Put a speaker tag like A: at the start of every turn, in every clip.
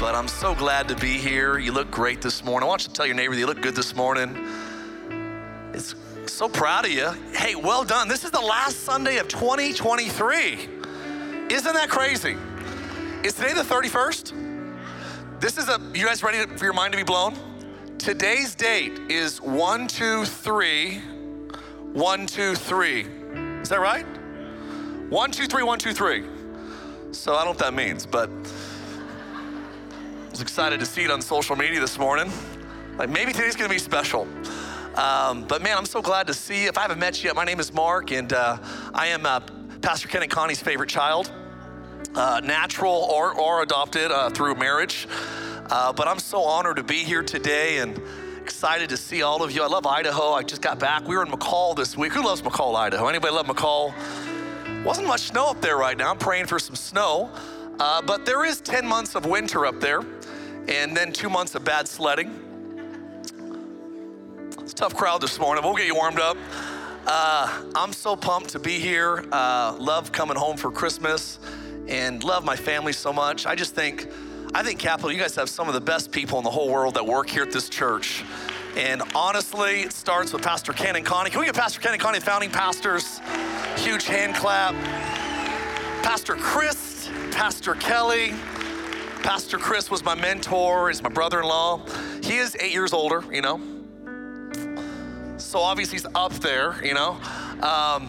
A: But I'm so glad to be here. You look great this morning. I want you to tell your neighbor you look good this morning. It's so proud of you. Hey, well done. This is the last Sunday of 2023. Isn't that crazy? Is today the 31st? This is a, you guys ready for your mind to be blown? Today's date is 1, 2, 3, 1, 2, 3. Is that right? 1, 2, 3, 1, 2, 3. So I don't know what that means, but was excited to see it on social media this morning. Like maybe today's gonna be special. Um, but man, I'm so glad to see you. If I haven't met you yet, my name is Mark, and uh, I am uh, Pastor Ken and Connie's favorite child, uh, natural or, or adopted uh, through marriage. Uh, but I'm so honored to be here today and excited to see all of you. I love Idaho. I just got back. We were in McCall this week. Who loves McCall, Idaho? Anybody love McCall? Wasn't much snow up there right now. I'm praying for some snow. Uh, but there is 10 months of winter up there and then two months of bad sledding. It's a tough crowd this morning. We'll get you warmed up. Uh, I'm so pumped to be here. Uh, love coming home for Christmas and love my family so much. I just think I think Capital, you guys have some of the best people in the whole world that work here at this church. And honestly, it starts with Pastor Ken and Connie. Can we get Pastor Ken and Connie, founding pastors? Huge hand clap. Pastor Chris, Pastor Kelly. Pastor Chris was my mentor, he's my brother in law. He is eight years older, you know. So obviously he's up there, you know. Um,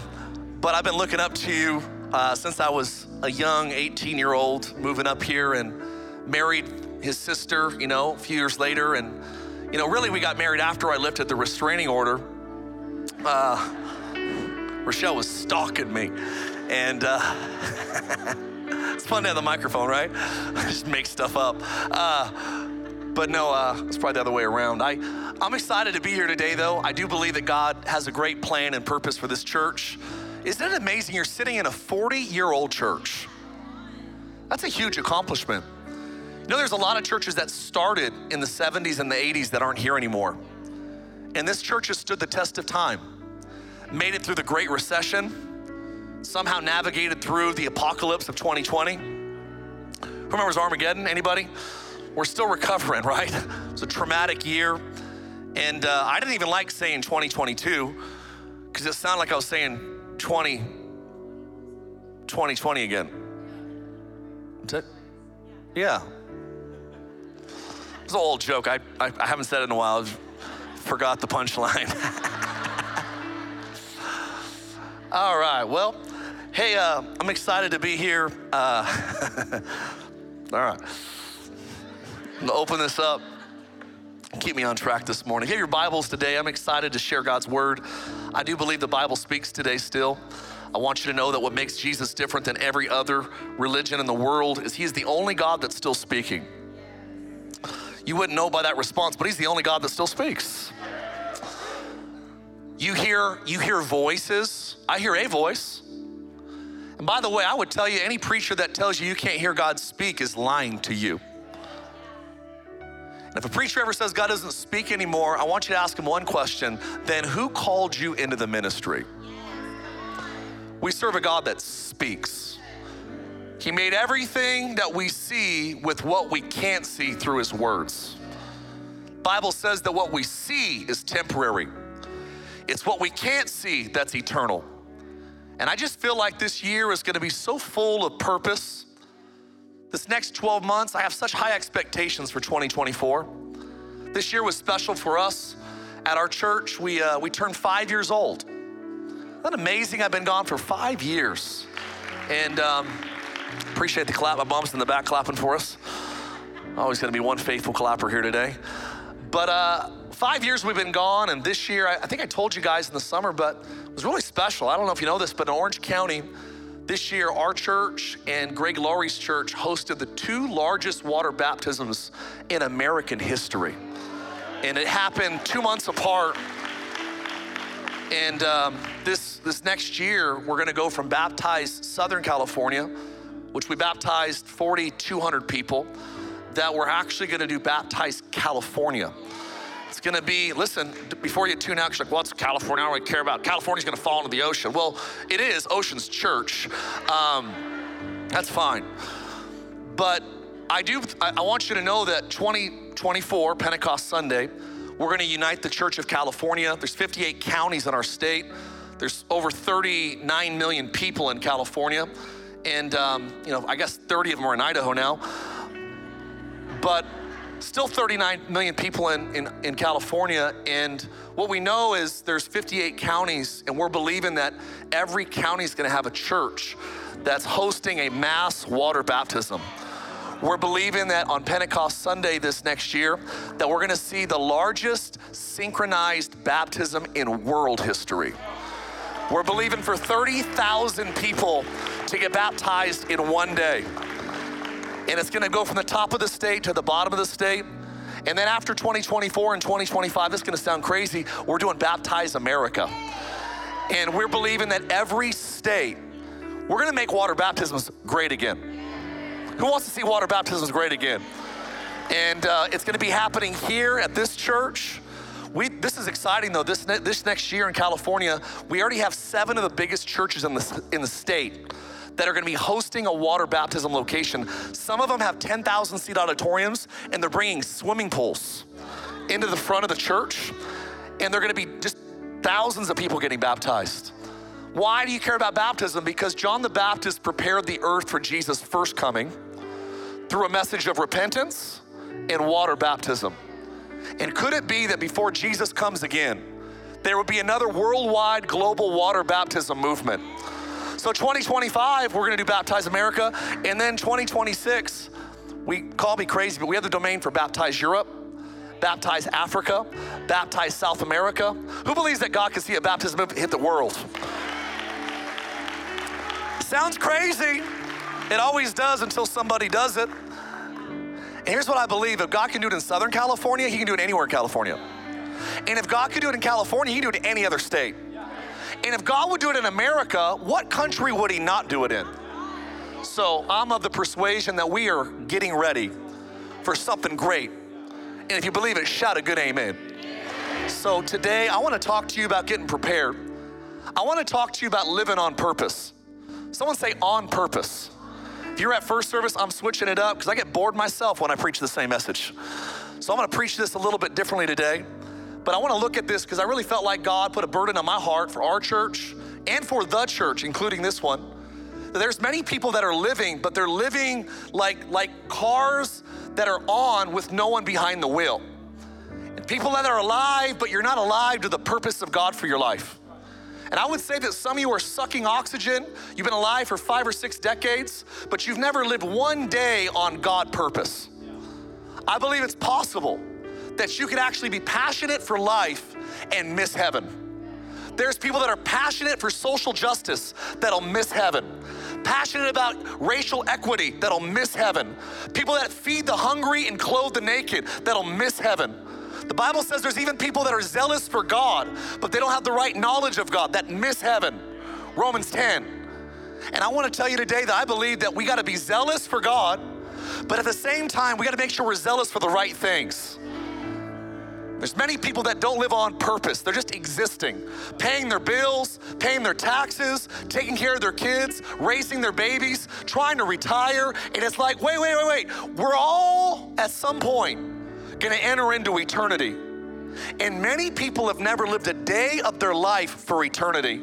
A: but I've been looking up to you uh, since I was a young 18 year old, moving up here and married his sister, you know, a few years later. And, you know, really we got married after I lifted the restraining order. Uh, Rochelle was stalking me. And uh, it's fun to have the microphone, right? Just make stuff up. Uh, but no, uh, it's probably the other way around. I, I'm excited to be here today, though. I do believe that God has a great plan and purpose for this church. Isn't it amazing you're sitting in a 40 year old church? That's a huge accomplishment. You know, there's a lot of churches that started in the 70s and the 80s that aren't here anymore. And this church has stood the test of time, made it through the Great Recession, somehow navigated through the apocalypse of 2020. Who remembers Armageddon? Anybody? We're still recovering, right? It's a traumatic year. And uh, I didn't even like saying 2022 because it sounded like I was saying 20, 2020 again. That's it? Yeah, it's an old joke. I, I, I haven't said it in a while. I forgot the punchline. All right. Well, hey, uh, I'm excited to be here. Uh, all right. I'm gonna open this up. Keep me on track this morning. Get your Bibles today. I'm excited to share God's word. I do believe the Bible speaks today still. I want you to know that what makes Jesus different than every other religion in the world is He's the only God that's still speaking. You wouldn't know by that response, but he's the only God that still speaks. You hear, you hear voices. I hear a voice. And by the way, I would tell you any preacher that tells you you can't hear God speak is lying to you. And if a preacher ever says God doesn't speak anymore, I want you to ask him one question then who called you into the ministry? We serve a God that speaks. He made everything that we see with what we can't see through his words. Bible says that what we see is temporary. It's what we can't see that's eternal. And I just feel like this year is going to be so full of purpose. This next 12 months, I have such high expectations for 2024. This year was special for us at our church. We, uh, we turned five years old. Isn't that amazing? I've been gone for five years. And um, Appreciate the clap. My mom's in the back clapping for us. Always going to be one faithful clapper here today. But uh, five years we've been gone, and this year, I, think I told you guys in the summer, but it was really special. I don't know if you know this, but in Orange County, This year, our church and Greg Laurie's church hosted the two largest water baptisms in American history. And it happened two months apart. And um, this, this next year, we're gonna go from baptized Southern California, which we baptized 4,200 people, that we're actually gonna do baptized California. It's gonna be, listen, before you tune out, you're like, what's California? I don't really care about. California's gonna fall into the ocean. Well, it is Ocean's Church. Um, that's fine. But I do, I, want you to know that 2024, Pentecost Sunday, we're gonna unite the Church of California. There's 58 counties in our state. There's over 39 million people in California. And, um, you know, I guess 30 of them are in Idaho now. But still 39 million people in, in, in, California. And what we know is there's 58 counties, and we're believing that every county is going to have a church that's hosting a mass water baptism. We're believing that on Pentecost Sunday this next year, that we're going to see the largest synchronized baptism in world history. We're believing for 30,000 people to get baptized in one day and it's going to go from the top of the state to the bottom of the state. And then after 2024 and 2025, this is going to sound crazy, we're doing Baptize America. And we're believing that every state, we're going to make water baptisms great again. Who wants to see water baptisms great again? And uh, it's going to be happening here at this church. We, this is exciting though. This, this next year in California, we already have seven of the biggest churches in the, in the state that are going to be hosting a water baptism location. Some of them have 10,000 seat auditoriums and they're bringing swimming pools into the front of the church and they're going to be just thousands of people getting baptized. Why do you care about baptism? Because John the Baptist prepared the earth for Jesus' first coming through a message of repentance and water baptism. And could it be that before Jesus comes again, there would be another worldwide global water baptism movement? So 2025, we're gonna do Baptize America. And then 2026, we call me crazy, but we have the domain for Baptize Europe, Baptize Africa, Baptize South America. Who believes that God can see a baptism hit the world? Sounds crazy. It always does until somebody does it. And here's what I believe if God can do it in Southern California, He can do it anywhere in California. And if God can do it in California, He can do it in any other state. And if God would do it in America, what country would He not do it in? So I'm of the persuasion that we are getting ready for something great. And if you believe it, shout a good amen. So today, I want to talk to you about getting prepared. I want to talk to you about living on purpose. Someone say on purpose. If you're at first service, I'm switching it up because I get bored myself when I preach the same message. So I'm going to preach this a little bit differently today. But I want to look at this because I really felt like God put a burden on my heart for our church and for the church, including this one. There's many people that are living, but they're living like, like cars that are on with no one behind the wheel. And people that are alive, but you're not alive to the purpose of God for your life. And I would say that some of you are sucking oxygen. You've been alive for five or six decades, but you've never lived one day on God purpose. I believe it's possible that you could actually be passionate for life and miss heaven. There's people that are passionate for social justice that'll miss heaven. Passionate about racial equity that'll miss heaven. People that feed the hungry and clothe the naked that'll miss heaven. The Bible says there's even people that are zealous for God, but they don't have the right knowledge of God that miss heaven. Romans 10. And I want to tell you today that I believe that we got to be zealous for God, but at the same time, we got to make sure we're zealous for the right things. There's many people that don't live on purpose. They're just existing, paying their bills, paying their taxes, taking care of their kids, raising their babies, trying to retire. And it's like, wait, wait, wait, wait. We're all at some point going to enter into eternity. And many people have never lived a day of their life for eternity.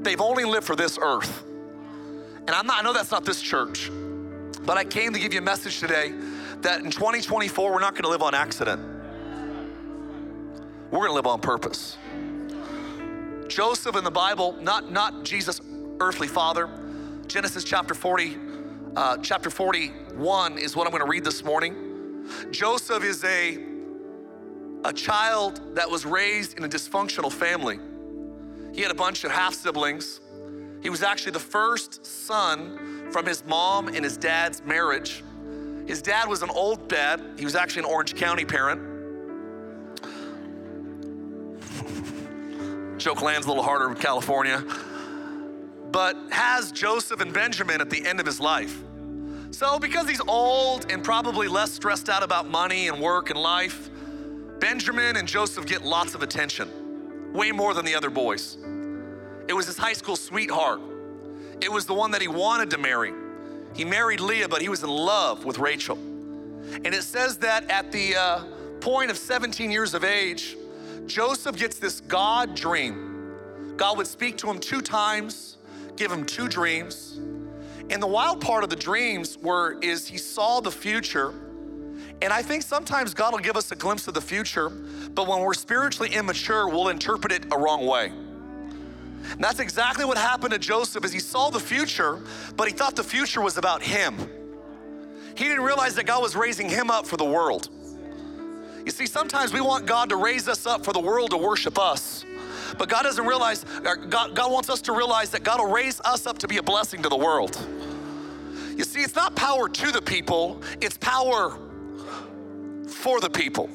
A: They've only lived for this earth. And I'm not, I know that's not this church, but I came to give you a message today that in 2024, we're not going to live on accident. We're going to live on purpose. Joseph in the Bible, not, not Jesus' earthly father, Genesis chapter 40, uh, chapter 41 is what I'm going to read this morning. Joseph is a, a child that was raised in a dysfunctional family. He had a bunch of half siblings. He was actually the first son from his mom and his dad's marriage. His dad was an old dad. He was actually an Orange County parent. Joke lands a little harder in California. But has Joseph and Benjamin at the end of his life. So, because he's old and probably less stressed out about money and work and life, Benjamin and Joseph get lots of attention, way more than the other boys. It was his high school sweetheart, it was the one that he wanted to marry. He married Leah, but he was in love with Rachel. And it says that at the uh, point of 17 years of age, Joseph gets this God dream. God would speak to him two times, give him two dreams. And the wild part of the dreams were is he saw the future. And I think sometimes God will give us a glimpse of the future, but when we're spiritually immature, we'll interpret it a wrong way. And that's exactly what happened to Joseph as he saw the future, but he thought the future was about him. He didn't realize that God was raising him up for the world. You see, sometimes we want God to raise us up for the world to worship us. But God doesn't realize, God, God wants us to realize that God will raise us up to be a blessing to the world. You see, it's not power to the people, it's power for the people.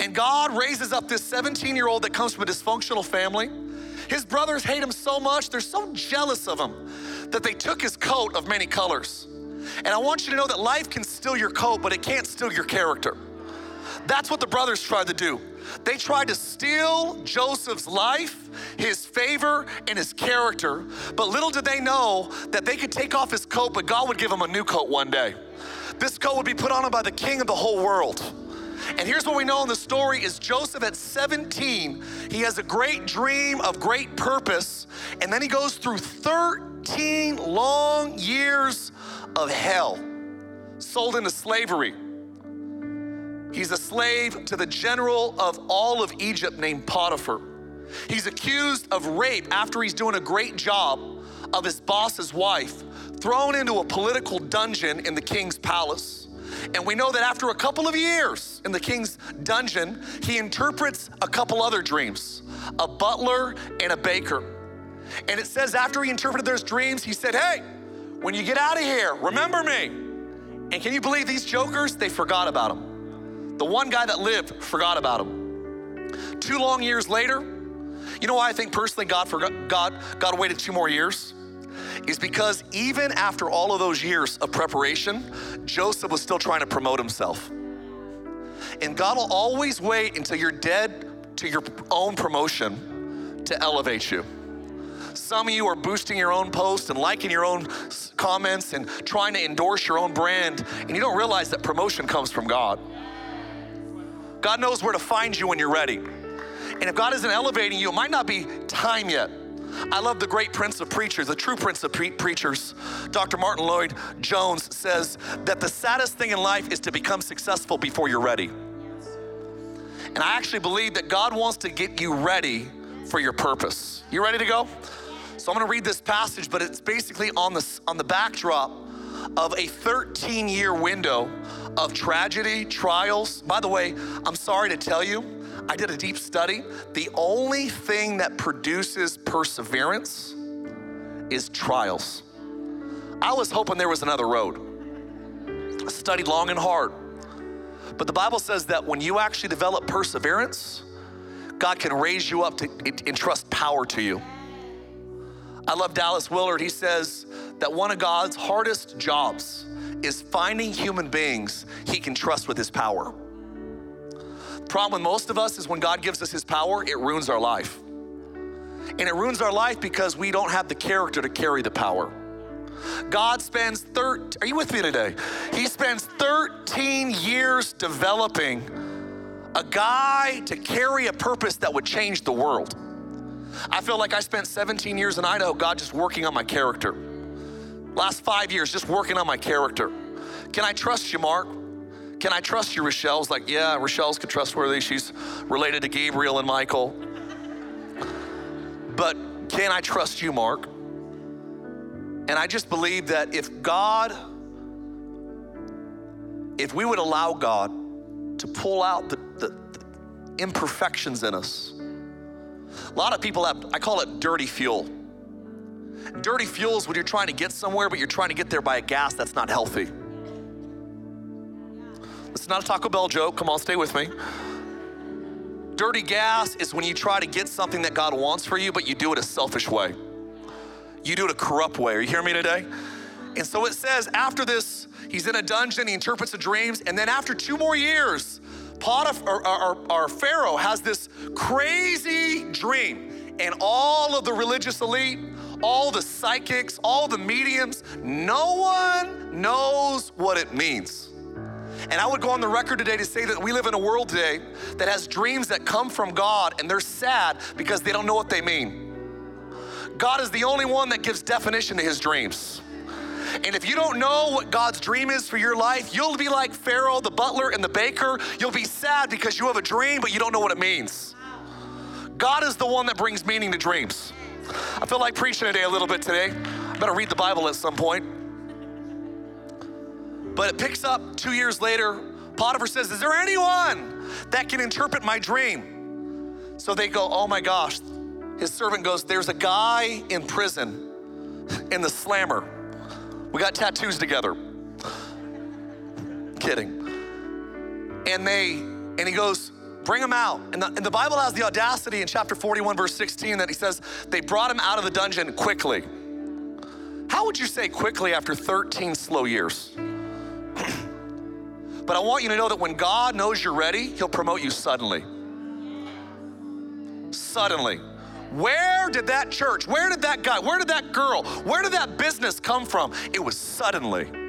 A: And God raises up this 17 year old that comes from a dysfunctional family. His brothers hate him so much, they're so jealous of him that they took his coat of many colors. And I want you to know that life can steal your coat, but it can't steal your character. That's what the brothers tried to do. They tried to steal Joseph's life, his favor, and his character. But little did they know that they could take off his coat, but God would give him a new coat one day. This coat would be put on him by the king of the whole world. And here's what we know in the story is Joseph at 17, he has a great dream of great purpose, and then he goes through 13 long years of hell, sold into slavery He's a slave to the general of all of Egypt named Potiphar. He's accused of rape after he's doing a great job of his boss's wife, thrown into a political dungeon in the king's palace. And we know that after a couple of years in the king's dungeon, he interprets a couple other dreams a butler and a baker. And it says after he interpreted those dreams, he said, Hey, when you get out of here, remember me. And can you believe these jokers? They forgot about him. The one guy that lived forgot about him. Two long years later, you know why I think personally God forgot God God waited two more years? Is because even after all of those years of preparation, Joseph was still trying to promote himself. And God will always wait until you're dead to your own promotion to elevate you. Some of you are boosting your own post and liking your own comments and trying to endorse your own brand, and you don't realize that promotion comes from God. God knows where to find you when you're ready. And if God isn't elevating you, it might not be time yet. I love the great prince of preachers, the true prince of pre- preachers. Dr. Martyn Lloyd-Jones says that the saddest thing in life is to become successful before you're ready. And I actually believe that God wants to get you ready for your purpose. You ready to go? So I'm going to read this passage, but it's basically on the on the backdrop of a 13 year window of tragedy, trials. By the way, I'm sorry to tell you, I did a deep study. The only thing that produces perseverance is trials. I was hoping there was another road. I studied long and hard. But the Bible says that when you actually develop perseverance, God can raise you up to entrust power to you. I love Dallas Willard. He says that one of God's hardest jobs is finding human beings he can trust with his power. Problem with most of us is when God gives us his power, it ruins our life. And it ruins our life because we don't have the character to carry the power. God spends 13, are you with me today? He spends 13 years developing a guy to carry a purpose that would change the world. I feel like I spent 17 years in Idaho, God just working on my character. Last five years, just working on my character. Can I trust you, Mark? Can I trust you, Rochelle? Rochelle's like, yeah, Rochelle's trustworthy. She's related to Gabriel and Michael. But can I trust you, Mark? And I just believe that if God, if we would allow God to pull out the, the, the imperfections in us, a lot of people have, I call it dirty fuel. Dirty fuels when you're trying to get somewhere, but you're trying to get there by a gas that's not healthy. It's not a Taco Bell joke. Come on, stay with me. Dirty gas is when you try to get something that God wants for you, but you do it a selfish way. You do it a corrupt way. Are you hearing me today? And so it says after this, he's in a dungeon, he interprets the dreams, and then after two more years, Potiphar, or, or, or Pharaoh has this crazy dream, and all of the religious elite, all the psychics, all the mediums, no one knows what it means. And I would go on the record today to say that we live in a world today that has dreams that come from God and they're sad because they don't know what they mean. God is the only one that gives definition to his dreams. And if you don't know what God's dream is for your life, you'll be like Pharaoh, the butler, and the baker. You'll be sad because you have a dream, but you don't know what it means. God is the one that brings meaning to dreams. I feel like preaching today a little bit today. I better read the Bible at some point. But it picks up two years later. Potiphar says, Is there anyone that can interpret my dream? So they go, Oh my gosh. His servant goes, There's a guy in prison in the slammer. We got tattoos together. Kidding. And they, and he goes, bring him out. And the, and the Bible has the audacity in chapter 41, verse 16, that he says, they brought him out of the dungeon quickly. How would you say quickly after 13 slow years? but I want you to know that when God knows you're ready, he'll promote you suddenly. Suddenly. Where did that church, where did that guy, where did that girl, where did that business come from? It was suddenly.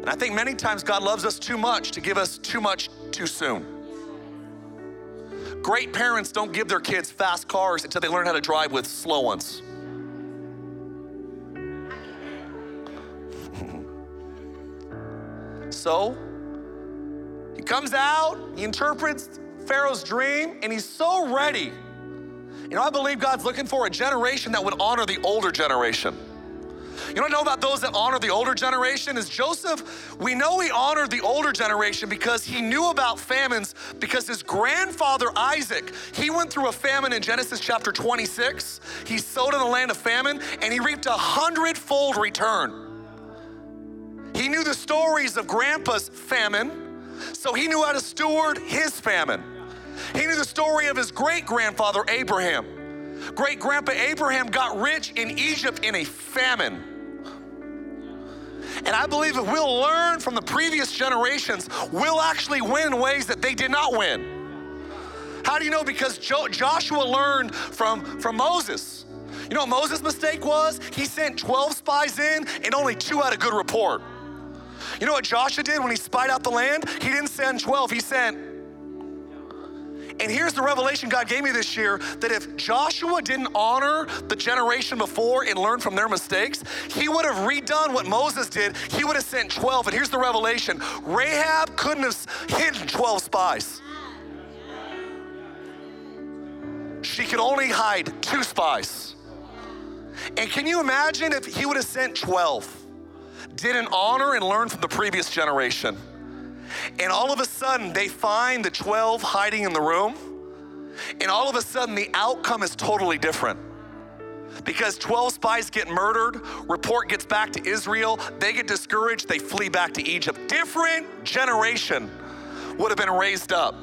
A: And I think many times God loves us too much to give us too much too soon. Great parents don't give their kids fast cars until they learn how to drive with slow ones. so, he comes out, he interprets Pharaoh's dream, and he's so ready you know, I believe God's looking for a generation that would honor the older generation. You know, I know about those that honor the older generation is Joseph. We know he honored the older generation because he knew about famines because his grandfather Isaac, he went through a famine in Genesis chapter 26. He sowed in the land of famine and he reaped a hundredfold return. He knew the stories of grandpa's famine, so he knew how to steward his famine. He knew the story of his great grandfather Abraham. Great grandpa Abraham got rich in Egypt in a famine. And I believe if we'll learn from the previous generations, we'll actually win in ways that they did not win. How do you know? Because jo- Joshua learned from, from Moses. You know what Moses' mistake was? He sent 12 spies in and only two had a good report. You know what Joshua did when he spied out the land? He didn't send 12, he sent and here's the revelation God gave me this year that if Joshua didn't honor the generation before and learn from their mistakes, he would have redone what Moses did. He would have sent 12. And here's the revelation Rahab couldn't have hidden 12 spies. She could only hide two spies. And can you imagine if he would have sent 12? Didn't honor and learn from the previous generation. And all of a sudden, they find the 12 hiding in the room. And all of a sudden, the outcome is totally different. Because 12 spies get murdered, report gets back to Israel, they get discouraged, they flee back to Egypt. Different generation would have been raised up.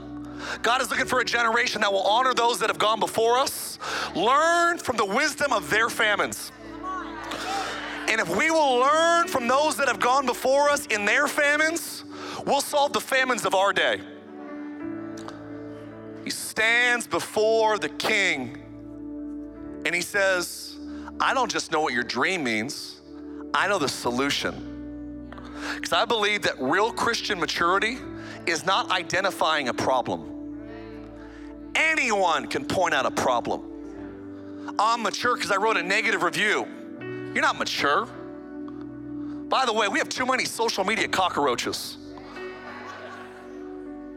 A: God is looking for a generation that will honor those that have gone before us, learn from the wisdom of their famines. And if we will learn from those that have gone before us in their famines, We'll solve the famines of our day. He stands before the king and he says, I don't just know what your dream means, I know the solution. Because I believe that real Christian maturity is not identifying a problem. Anyone can point out a problem. I'm mature because I wrote a negative review. You're not mature. By the way, we have too many social media cockroaches.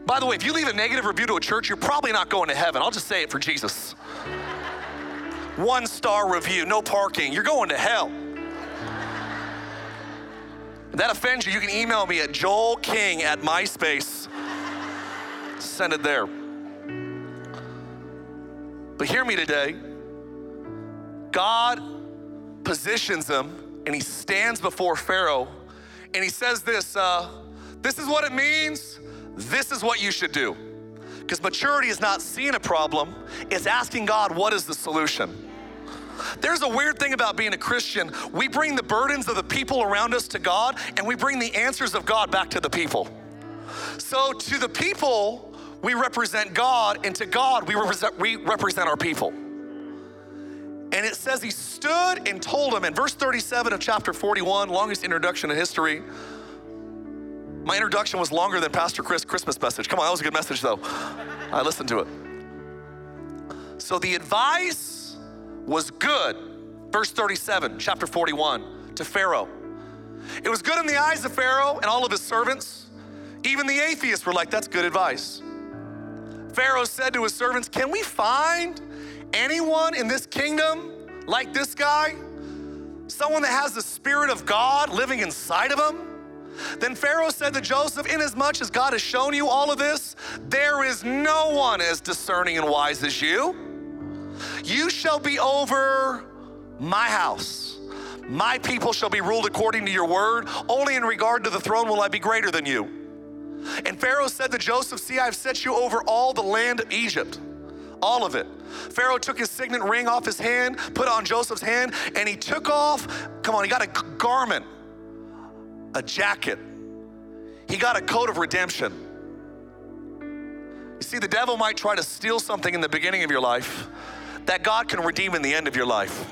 A: By the way, if you leave a negative review to a church, you're probably not going to heaven. I'll just say it for Jesus. One star review, no parking, you're going to hell. If that offends you, you can email me at Joel King at MySpace. Send it there. But hear me today. God positions him and he stands before Pharaoh and he says this uh, This is what it means, this is what you should do. Because maturity is not seeing a problem, it's asking God, what is the solution? There's a weird thing about being a Christian. We bring the burdens of the people around us to God, and we bring the answers of God back to the people. So, to the people, we represent God, and to God, we represent, we represent our people. And it says he stood and told him in verse 37 of chapter 41, longest introduction in history. My introduction was longer than Pastor Chris' Christmas message. Come on, that was a good message though. I listened to it. So the advice was good. Verse 37, chapter 41, to Pharaoh. It was good in the eyes of Pharaoh and all of his servants. Even the atheists were like, that's good advice. Pharaoh said to his servants, Can we find anyone in this kingdom like this guy? Someone that has the Spirit of God living inside of him? Then Pharaoh said to Joseph, Inasmuch as God has shown you all of this, there is no one as discerning and wise as you. You shall be over my house. My people shall be ruled according to your word. Only in regard to the throne will I be greater than you. And Pharaoh said to Joseph, See, I've set you over all the land of Egypt, all of it. Pharaoh took his signet ring off his hand, put it on Joseph's hand, and he took off, come on, he got a garment, a jacket. He got a coat of redemption. You see, the devil might try to steal something in the beginning of your life that God can redeem in the end of your life.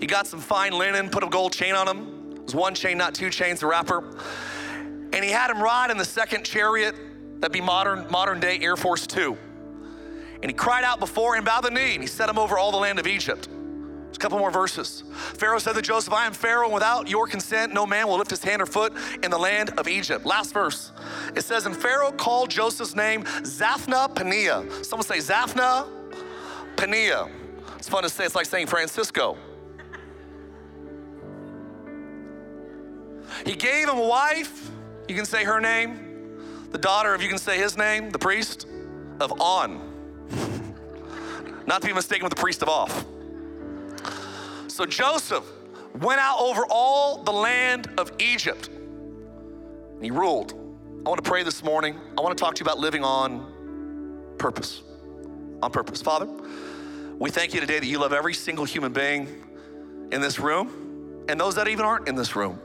A: He got some fine linen, put a gold chain on him. It was one chain, not two chains, the rapper. And he had him ride in the second chariot, that'd be modern, modern day Air Force Two. And he cried out before him, bow the knee, and he set him over all the land of Egypt. A couple more verses. Pharaoh said to Joseph, I am Pharaoh, and without your consent, no man will lift his hand or foot in the land of Egypt. Last verse. It says, And Pharaoh called Joseph's name Zaphnath Paneah. Someone say Zaphna Paneah. It's fun to say, it's like saying Francisco. He gave him a wife, you can say her name, the daughter of, you can say his name, the priest of On. Not to be mistaken with the priest of Off. So Joseph went out over all the land of Egypt. And he ruled. I want to pray this morning. I want to talk to you about living on purpose. On purpose. Father, we thank you today that you love every single human being in this room and those that even aren't in this room.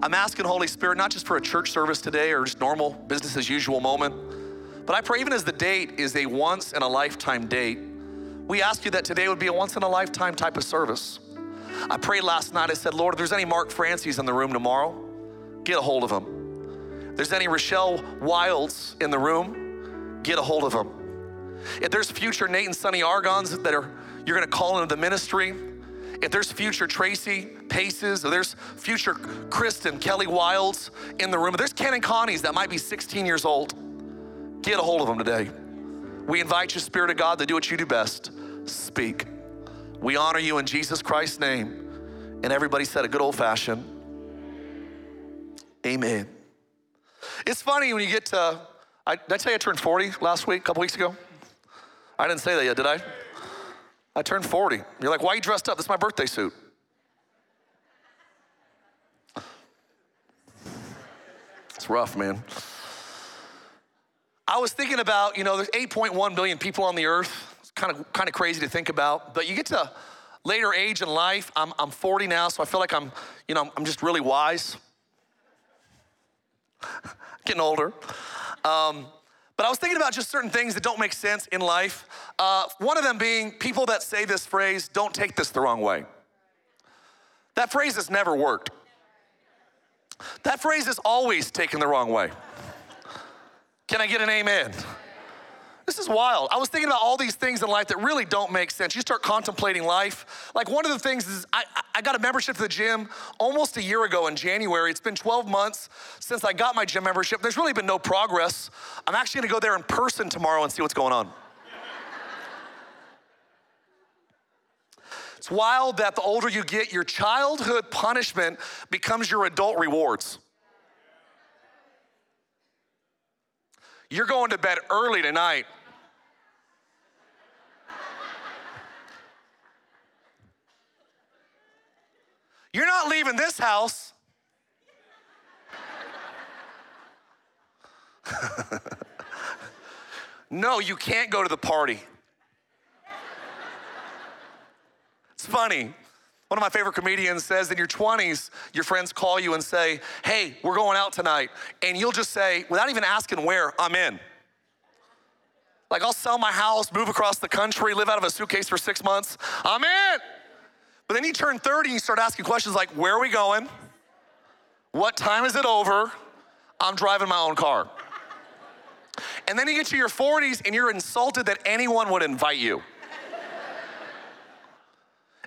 A: I'm asking Holy Spirit not just for a church service today or just normal business as usual moment, but I pray even as the date is a once in a lifetime date, we ask you that today would be a once in a lifetime type of service. I prayed last night, I said, Lord, if there's any Mark Franceys in the room tomorrow, get a hold of them. If there's any Rochelle Wilds in the room, get a hold of them. If there's future Nate and Sonny Argons that are you're gonna call into the ministry, if there's future Tracy Paces, or there's future Kristen Kelly Wilds in the room, if there's Ken and Connie's that might be 16 years old, get a hold of them today. We invite you, Spirit of God, to do what you do best speak. We honor you in Jesus Christ's name. And everybody said a good old fashioned Amen. It's funny when you get to, I, did I tell you I turned 40 last week, a couple weeks ago? I didn't say that yet, did I? I turned 40. You're like, why are you dressed up? This is my birthday suit. It's rough, man. I was thinking about, you know, there's 8.1 billion people on the earth. It's kind of kind of crazy to think about. But you get to later age in life. I'm, I'm 40 now, so I feel like I'm, you know, I'm just really wise. Getting older. Um, but I was thinking about just certain things that don't make sense in life. Uh, one of them being people that say this phrase, don't take this the wrong way. That phrase has never worked. That phrase is always taken the wrong way. Can I get an amen? This is wild. I was thinking about all these things in life that really don't make sense. You start contemplating life. Like one of the things is I, I got a membership to the gym almost a year ago in January. It's been 12 months since I got my gym membership. There's really been no progress. I'm actually gonna go there in person tomorrow and see what's going on. it's wild that the older you get, your childhood punishment becomes your adult rewards. You're going to bed early tonight. You're not leaving this house. no, you can't go to the party. It's funny. One of my favorite comedians says in your 20s, your friends call you and say, Hey, we're going out tonight. And you'll just say, without even asking where, I'm in. Like, I'll sell my house, move across the country, live out of a suitcase for six months. I'm in. But then you turn 30 and you start asking questions like, Where are we going? What time is it over? I'm driving my own car. And then you get to your 40s and you're insulted that anyone would invite you.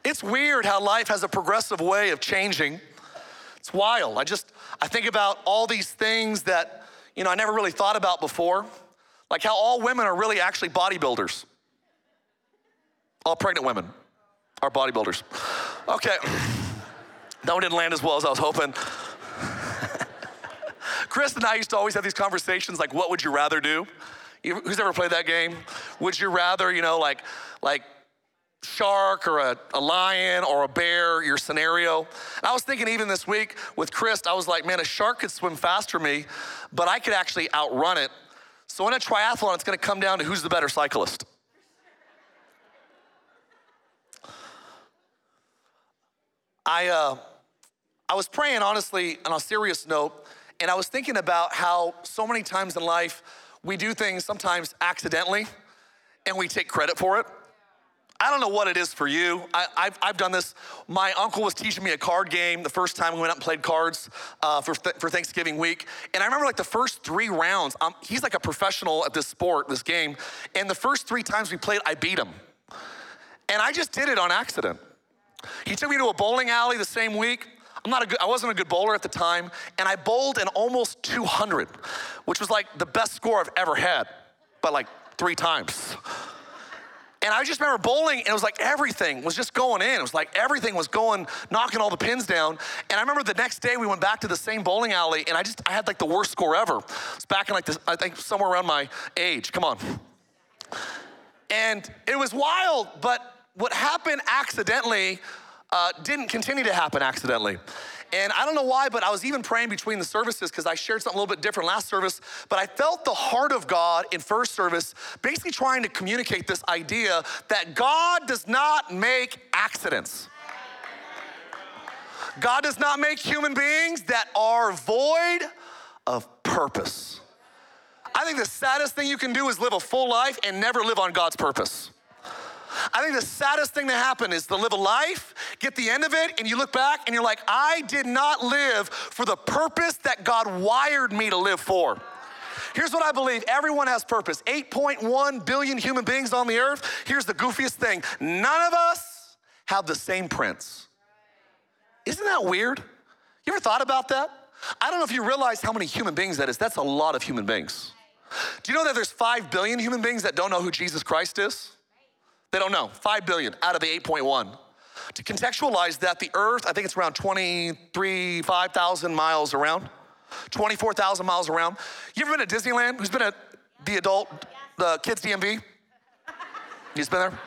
A: It's weird how life has a progressive way of changing. It's wild. I just, I think about all these things that, you know, I never really thought about before. Like how all women are really actually bodybuilders. All pregnant women are bodybuilders. Okay. That one didn't land as well as I was hoping. Chris and I used to always have these conversations like, what would you rather do? Who's ever played that game? Would you rather, you know, like, like shark or a, a, lion or a bear, your scenario. And I was thinking even this week with Chris, I was like, man, a shark could swim faster me, but I could actually outrun it. So in a triathlon, it's gonna come down to who's the better cyclist. I, uh, I was praying honestly on a serious note, and I was thinking about how so many times in life we do things sometimes accidentally and we take credit for it. I don't know what it is for you. I, have I've done this. My uncle was teaching me a card game the first time we went out and played cards uh, for, th- for Thanksgiving week. And I remember like the first three rounds, um, he's like a professional at this sport, this game. And the first three times we played, I beat him. And I just did it on accident. He took me to a bowling alley the same week. I'm not a good, I wasn't a good bowler at the time, and I bowled an almost 200, which was like the best score I've ever had, but like three times. And I just remember bowling, and it was like everything was just going in. It was like everything was going, knocking all the pins down. And I remember the next day we went back to the same bowling alley, and I just I had like the worst score ever. It's back in like this, I think somewhere around my age. Come on. And it was wild, but what happened accidentally uh, didn't continue to happen accidentally. And I don't know why, but I was even praying between the services because I shared something a little bit different last service. But I felt the heart of God in first service, basically trying to communicate this idea that God does not make accidents. God does not make human beings that are void of purpose. I think the saddest thing you can do is live a full life and never live on God's purpose. I think the saddest thing to happen is to live a life, get the end of it, and you look back and you're like, I did not live for the purpose that God wired me to live for. Here's what I believe everyone has purpose 8.1 billion human beings on the earth. Here's the goofiest thing none of us have the same prints. Isn't that weird? You ever thought about that? I don't know if you realize how many human beings that is. That's a lot of human beings. Do you know that there's 5 billion human beings that don't know who Jesus Christ is? They don't know. 5 billion out of the 8.1. To contextualize that, the Earth, I think it's around 23, 5,000 miles around, 24,000 miles around. You ever been to Disneyland? Who's been at the adult, the kids DMV? You've been there?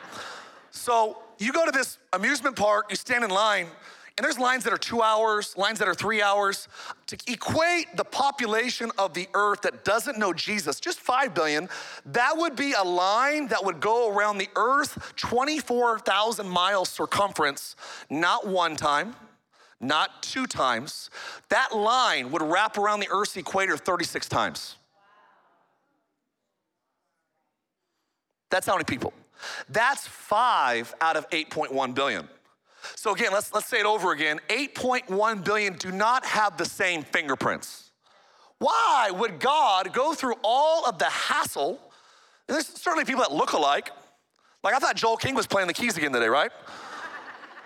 A: So you go to this amusement park, you stand in line, and there's lines that are two hours, lines that are three hours. To equate the population of the earth that doesn't know Jesus, just 5 billion, that would be a line that would go around the earth 24,000 miles circumference, not one time, not two times. That line would wrap around the earth's equator 36 times. That's how many people. That's five out of 8.1 billion. So again, let's, let's say it over again. 8.1 billion do not have the same fingerprints. Why would God go through all of the hassle? And there's certainly people that look alike. Like I thought Joel King was playing the keys again today, right?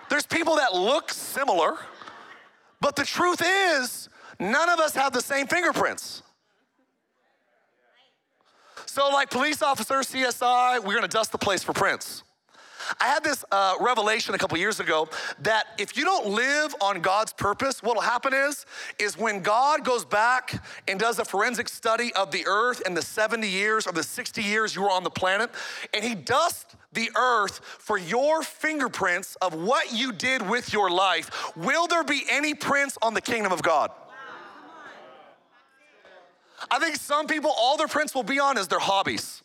A: There's people that look similar, but the truth is, none of us have the same fingerprints. So, like police officer, CSI, we're gonna dust the place for prints. I had this uh, revelation a couple years ago that if you don't live on God's purpose, what'll happen is, is when God goes back and does a forensic study of the earth and the 70 years or the 60 years you were on the planet, and he dusts the earth for your fingerprints of what you did with your life, will there be any prints on the kingdom of God? I think some people, all their prints will be on is their hobbies.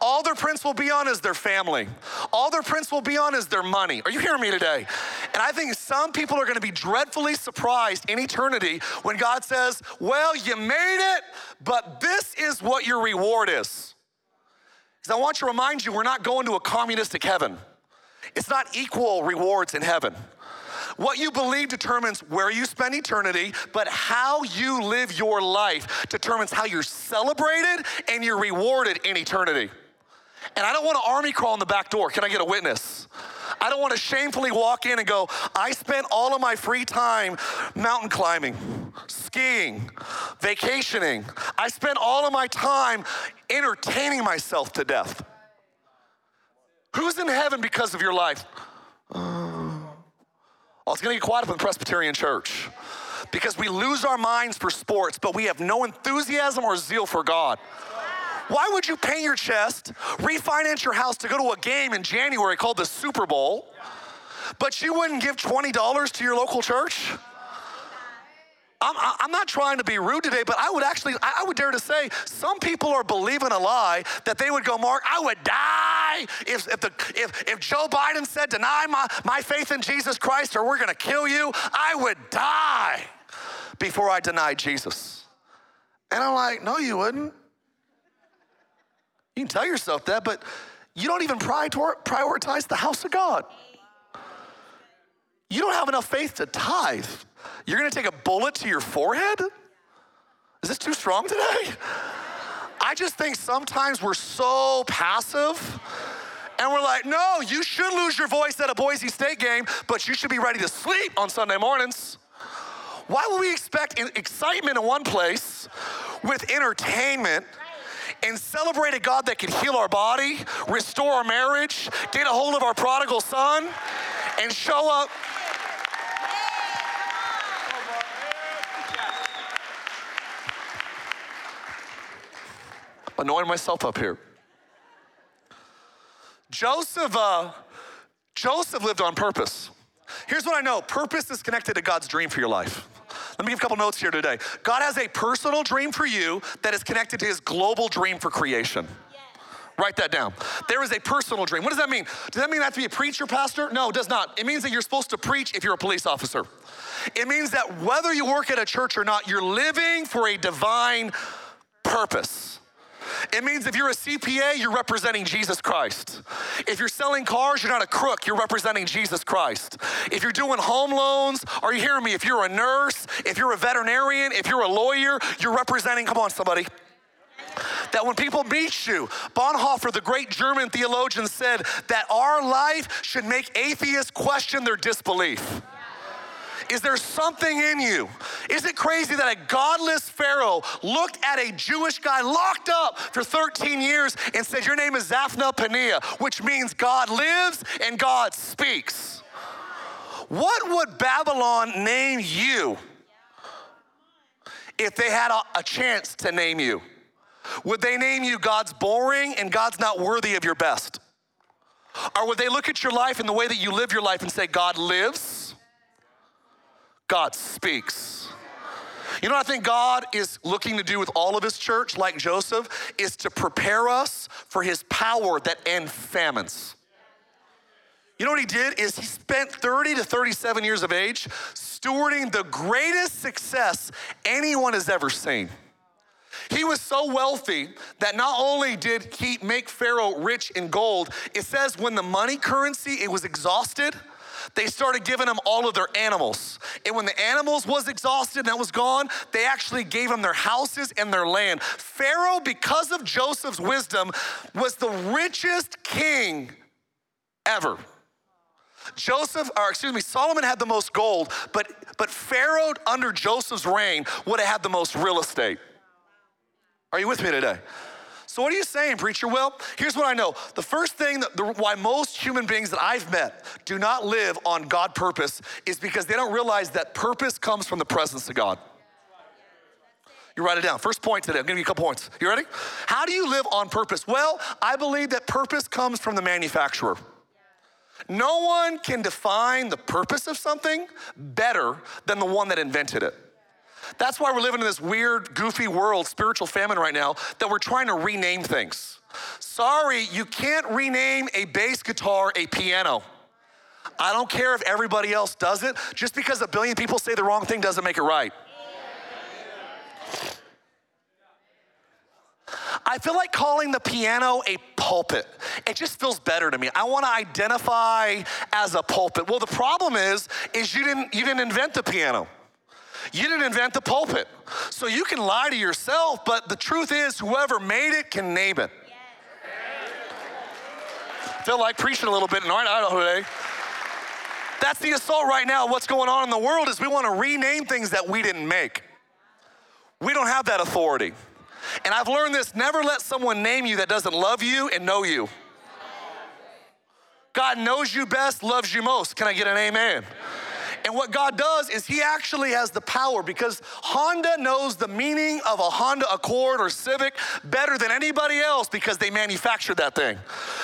A: All their prints will be on is their family. All their prints will be on is their money. Are you hearing me today? And I think some people are going to be dreadfully surprised in eternity when God says, Well, you made it, but this is what your reward is. Because I want to remind you, we're not going to a communistic heaven. It's not equal rewards in heaven. What you believe determines where you spend eternity, but how you live your life determines how you're celebrated and you're rewarded in eternity. And I don't want to army crawl in the back door. Can I get a witness? I don't want to shamefully walk in and go, I spent all of my free time mountain climbing, skiing, vacationing. I spent all of my time entertaining myself to death. Who's in heaven because of your life? Uh, It's going to get quiet up in the Presbyterian church because we lose our minds for sports, but we have no enthusiasm or zeal for God. Why would you paint your chest, refinance your house to go to a game in January called the Super Bowl, but you wouldn't give $20 to your local church? I'm, I'm, not trying to be rude today, but I would actually, I would dare to say, some people are believing a lie that they would go, Mark, I would die if, if, the, if, if Joe Biden said, deny my, my faith in Jesus Christ or we're gonna kill you, I would die before I denied Jesus. And I'm like, no, you wouldn't. You can tell yourself that, but you don't even prioritize the house of God. You don't have enough faith to tithe. You're gonna take a bullet to your forehead? Is this too strong today? I just think sometimes we're so passive and we're like, no, you should lose your voice at a Boise State game, but you should be ready to sleep on Sunday mornings. Why would we expect excitement in one place with entertainment and celebrate a God that can heal our body, restore our marriage, get a hold of our prodigal son, and show up anointing myself up here. Joseph, uh, Joseph lived on purpose. Here's what I know purpose is connected to God's dream for your life. Let me give a couple notes here today. God has a personal dream for you that is connected to his global dream for creation. Write that down. There is a personal dream. What does that mean? Does that mean I have to be a preacher, pastor? No, it does not. It means that you're supposed to preach if you're a police officer. It means that whether you work at a church or not, you're living for a divine purpose. It means if you're a CPA, you're representing Jesus Christ. If you're selling cars, you're not a crook, you're representing Jesus Christ. If you're doing home loans, are you hearing me? If you're a nurse, if you're a veterinarian, if you're a lawyer, you're representing, come on, somebody that when people meet you, Bonhoeffer, the great German theologian, said that our life should make atheists question their disbelief. Is there something in you? Is it crazy that a godless Pharaoh looked at a Jewish guy locked up for 13 years and said, Your name is Zaphnath Paaneah, which means God lives and God speaks? What would Babylon name you if they had a, a chance to name you? Would they name you God's boring and God's not worthy of your best? Or would they look at your life and the way that you live your life and say, God lives? God speaks. You know what I think God is looking to do with all of his church, like Joseph, is to prepare us for his power that end famines. You know what he did is he spent 30 to 37 years of age stewarding the greatest success anyone has ever seen. He was so wealthy that not only did he make Pharaoh rich in gold, it says when the money currency it was exhausted, they started giving them all of their animals. And when the animals was exhausted and that was gone, they actually gave them their houses and their land. Pharaoh, because of Joseph's wisdom, was the richest king ever. Joseph, or excuse me, Solomon had the most gold, but, but Pharaoh under Joseph's reign would have had the most real estate. Are you with me today? So, what are you saying, preacher? Well, here's what I know. The first thing that the, why most human beings that I've met do not live on God purpose is because they don't realize that purpose comes from the presence of God. You write it down. First point today. I'm give you a couple points. You ready? How do you live on purpose? Well, I believe that purpose comes from the manufacturer. No one can define the purpose of something better than the one that invented it. That's why we're living in this weird, goofy world, spiritual famine right now, that we're trying to rename things. Sorry, you can't rename a bass guitar a piano. I don't care if everybody else does it. Just because a billion people say the wrong thing doesn't make it right. I feel like calling the piano a pulpit. It just feels better to me. I want to identify as a pulpit. Well, the problem is, is you didn't you didn't invent the piano. You didn't invent the pulpit. So you can lie to yourself, but the truth is, whoever made it can name it. Feel like preaching a little bit in Idaho today. That's the assault right now. What's going on in the world is we want to rename things that we didn't make. We don't have that authority. And I've learned this never let someone name you that doesn't love you and know you. God knows you best, loves you most. Can I get an amen? And what God does is He actually has the power because Honda knows the meaning of a Honda Accord or Civic better than anybody else because they manufactured that thing.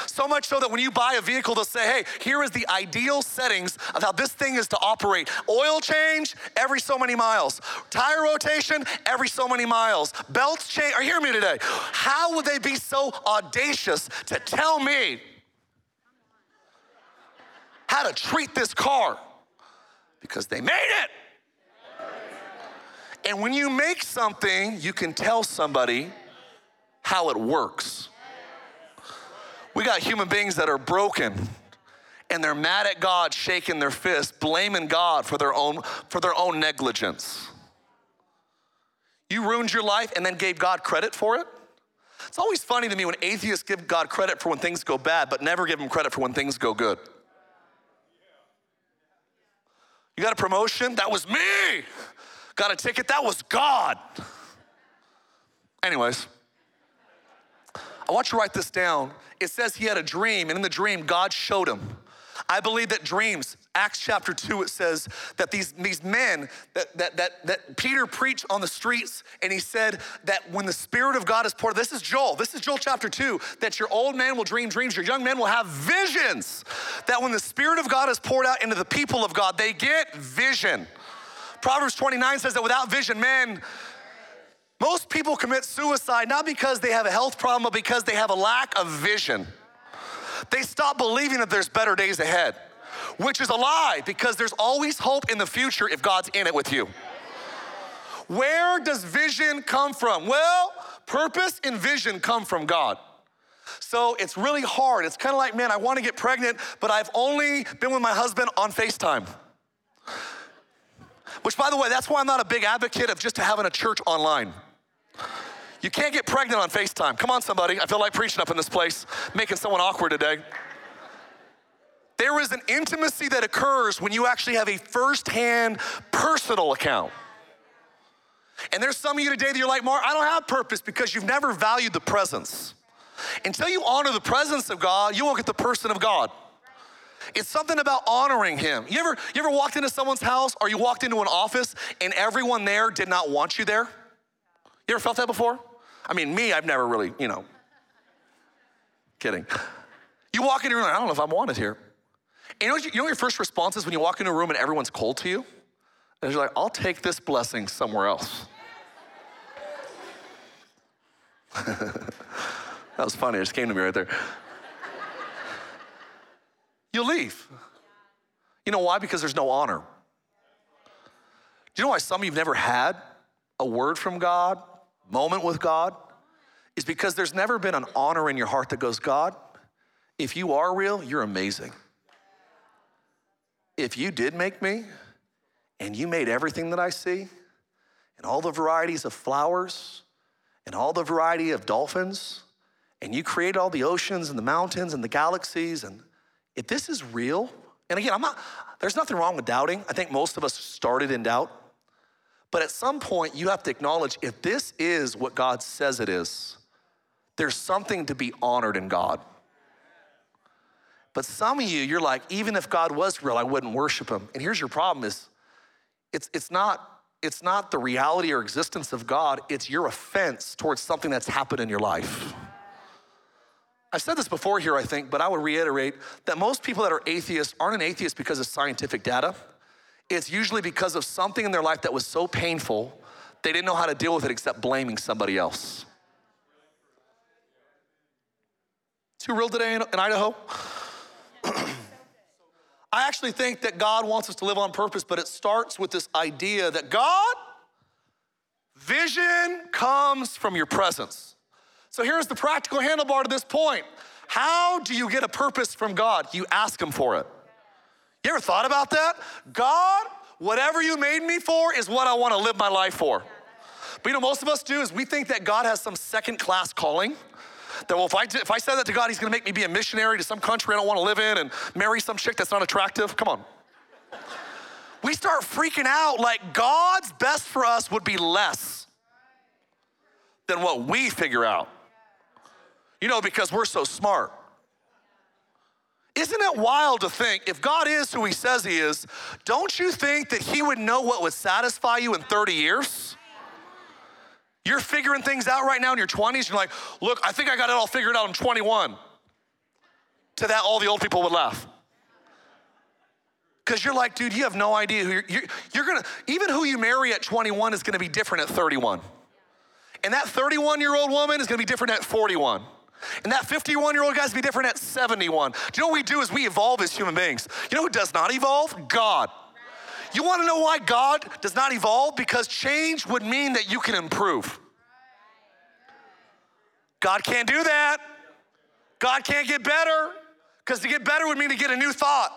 A: So much so that when you buy a vehicle, they'll say, hey, here is the ideal settings of how this thing is to operate. Oil change every so many miles, tire rotation every so many miles, belts change. Hearing me today? How would they be so audacious to tell me how to treat this car? Because they made it. And when you make something, you can tell somebody how it works. We got human beings that are broken and they're mad at God, shaking their fist, blaming God for their own for their own negligence. You ruined your life and then gave God credit for it? It's always funny to me when atheists give God credit for when things go bad, but never give him credit for when things go good. You got a promotion? That was me. Got a ticket? That was God. Anyways, I want you to write this down. It says he had a dream, and in the dream, God showed him. I believe that dreams, Acts chapter 2, it says that these, these men that, that, that, that Peter preached on the streets, and he said that when the Spirit of God is poured, this is Joel, this is Joel chapter 2, that your old man will dream dreams, your young men will have visions. That when the Spirit of God is poured out into the people of God, they get vision. Proverbs 29 says that without vision, man, most people commit suicide not because they have a health problem, but because they have a lack of vision. They stop believing that there's better days ahead which is a lie because there's always hope in the future if God's in it with you. Where does vision come from? Well, purpose and vision come from God. So it's really hard. It's kind of like, man, I want to get pregnant, but I've only been with my husband on FaceTime. Which, by the way, that's why I'm not a big advocate of just having a church online. You can't get pregnant on FaceTime. Come on, somebody. I feel like preaching up in this place, making someone awkward today. There is an intimacy that occurs when you actually have a firsthand personal account. And there's some of you today that you're like, Mark, I don't have purpose because you've never valued the presence. Until you honor the presence of God, you won't get the person of God. It's something about honoring him. You ever, you ever walked into someone's house or you walked into an office and everyone there did not want you there? You ever felt that before? I mean, me, I've never really, you know, kidding. You walk into a room, I don't know if I'm wanted here. You know, you know your first response is when you walk into a room and everyone's cold to you? And you're like, I'll take this blessing somewhere else. that was funny, it just came to me right there. you leave. You know why? Because there's no honor. Do you know why some of you've never had a word from God, moment with God? Is because there's never been an honor in your heart that goes, God, if you are real, you're amazing if you did make me and you made everything that I see and all the varieties of flowers and all the variety of dolphins and you created all the oceans and the mountains and the galaxies and if this is real and again i'm not there's nothing wrong with doubting i think most of us started in doubt but at some point you have to acknowledge if this is what god says it is There's something to be honored in God. But some of you, you're like, even if God was real, I wouldn't worship him. And here's your problem is it's, it's, not, it's not the reality or existence of God, it's your offense towards something that's happened in your life. I've said this before here, I think, but I would reiterate that most people that are atheists aren't an atheist because of scientific data. It's usually because of something in their life that was so painful, they didn't know how to deal with it except blaming somebody else. Too real today in, in Idaho? I actually think that God wants us to live on purpose, but it starts with this idea that God, vision comes from your presence. So here's the practical handlebar to this point. How do you get a purpose from God? You ask Him for it. You ever thought about that? God, whatever you made me for is what I want to live my life for. But you know, most of us do is we think that God has some second class calling. That, well, if I, if I said that to God, He's gonna make me be a missionary to some country I don't wanna live in and marry some chick that's not attractive. Come on. we start freaking out like God's best for us would be less than what we figure out. You know, because we're so smart. Isn't it wild to think if God is who He says He is, don't you think that He would know what would satisfy you in 30 years? You're figuring things out right now in your 20s. You're like, look, I think I got it all figured out I'm 21. To that, all the old people would laugh. Because you're like, dude, you have no idea who you're, you're, you're, gonna, even who you marry at 21 is gonna be different at 31. And that 31 year old woman is gonna be different at 41. And that 51 year old guy's gonna be different at 71. Do you know what we do is we evolve as human beings? You know who does not evolve? God. You want to know why God does not evolve? Because change would mean that you can improve. God can't do that. God can't get better because to get better would mean to get a new thought.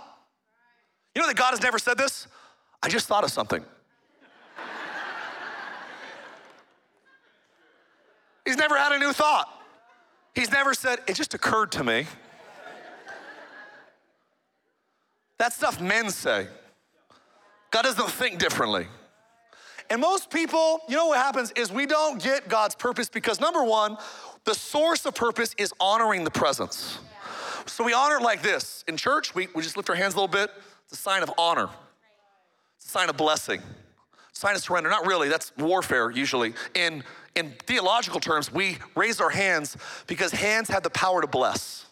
A: You know that God has never said this? I just thought of something. He's never had a new thought. He's never said, it just occurred to me. That stuff men say. God doesn't think differently. And most people, you know what happens is we don't get God's purpose because number one, the source of purpose is honoring the presence. So we honor it like this. In church, we, we just lift our hands a little bit. It's a sign of honor, it's a sign of blessing, sign of surrender. Not really, that's warfare usually. In, in theological terms, we raise our hands because hands have the power to bless.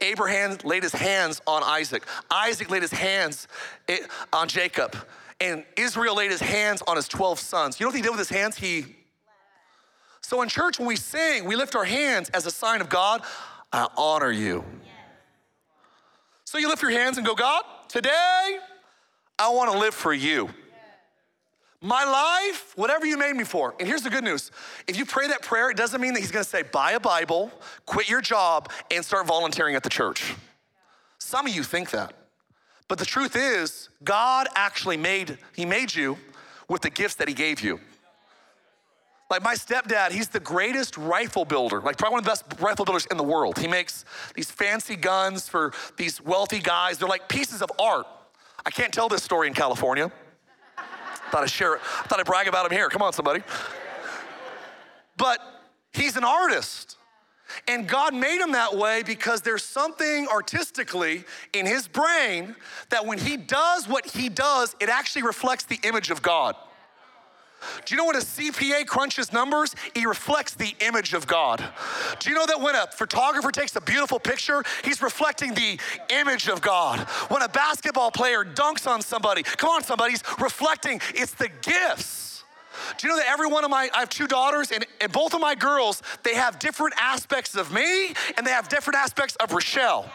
A: Abraham laid his hands on Isaac. Isaac laid his hands eh, on Jacob. And Israel laid his hands on his 12 sons. You know what he did with his hands? He. So in church, when we sing, we lift our hands as a sign of God. I honor you. So you lift your hands and go, God, today I want to live for you. My life, whatever you made me for. And here's the good news if you pray that prayer, it doesn't mean that He's gonna say, buy a Bible, quit your job, and start volunteering at the church. Some of you think that. But the truth is, God actually made, He made you with the gifts that He gave you. Like my stepdad, he's the greatest rifle builder, like probably one of the best rifle builders in the world. He makes these fancy guns for these wealthy guys. They're like pieces of art. I can't tell this story in California. Thought I'd share it. Thought I'd brag about him here. Come on, somebody. But he's an artist. And God made him that way because there's something artistically in his brain that when he does what he does, it actually reflects the image of God. Do you know when a CPA crunches numbers? He reflects the image of God. Do you know that when a photographer takes a beautiful picture, he's reflecting the image of God? When a basketball player dunks on somebody, come on, somebody, he's reflecting, it's the gifts. Do you know that every one of my, I have two daughters, and, and both of my girls, they have different aspects of me, and they have different aspects of Rochelle.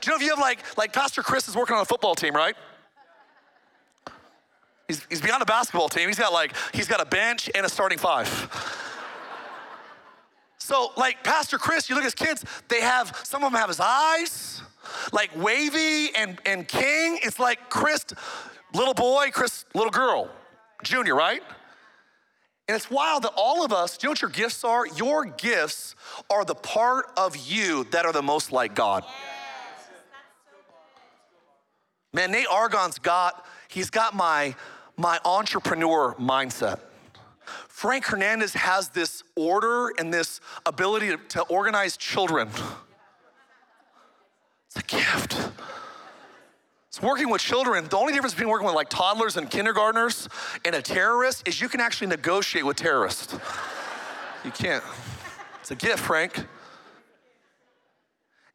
A: Do you know if you have like, like Pastor Chris is working on a football team, right? He's, he's beyond a basketball team. He's got like, he's got a bench and a starting five. so, like Pastor Chris, you look at his kids, they have, some of them have his eyes, like wavy and, and king. It's like Chris, little boy, Chris, little girl, junior, right? And it's wild that all of us, do you know what your gifts are? Your gifts are the part of you that are the most like God. Man, Nate Argon's got, he's got my my entrepreneur mindset. Frank Hernandez has this order and this ability to, to organize children. It's a gift. It's working with children. The only difference between working with like toddlers and kindergartners and a terrorist is you can actually negotiate with terrorists. you can't. It's a gift, Frank.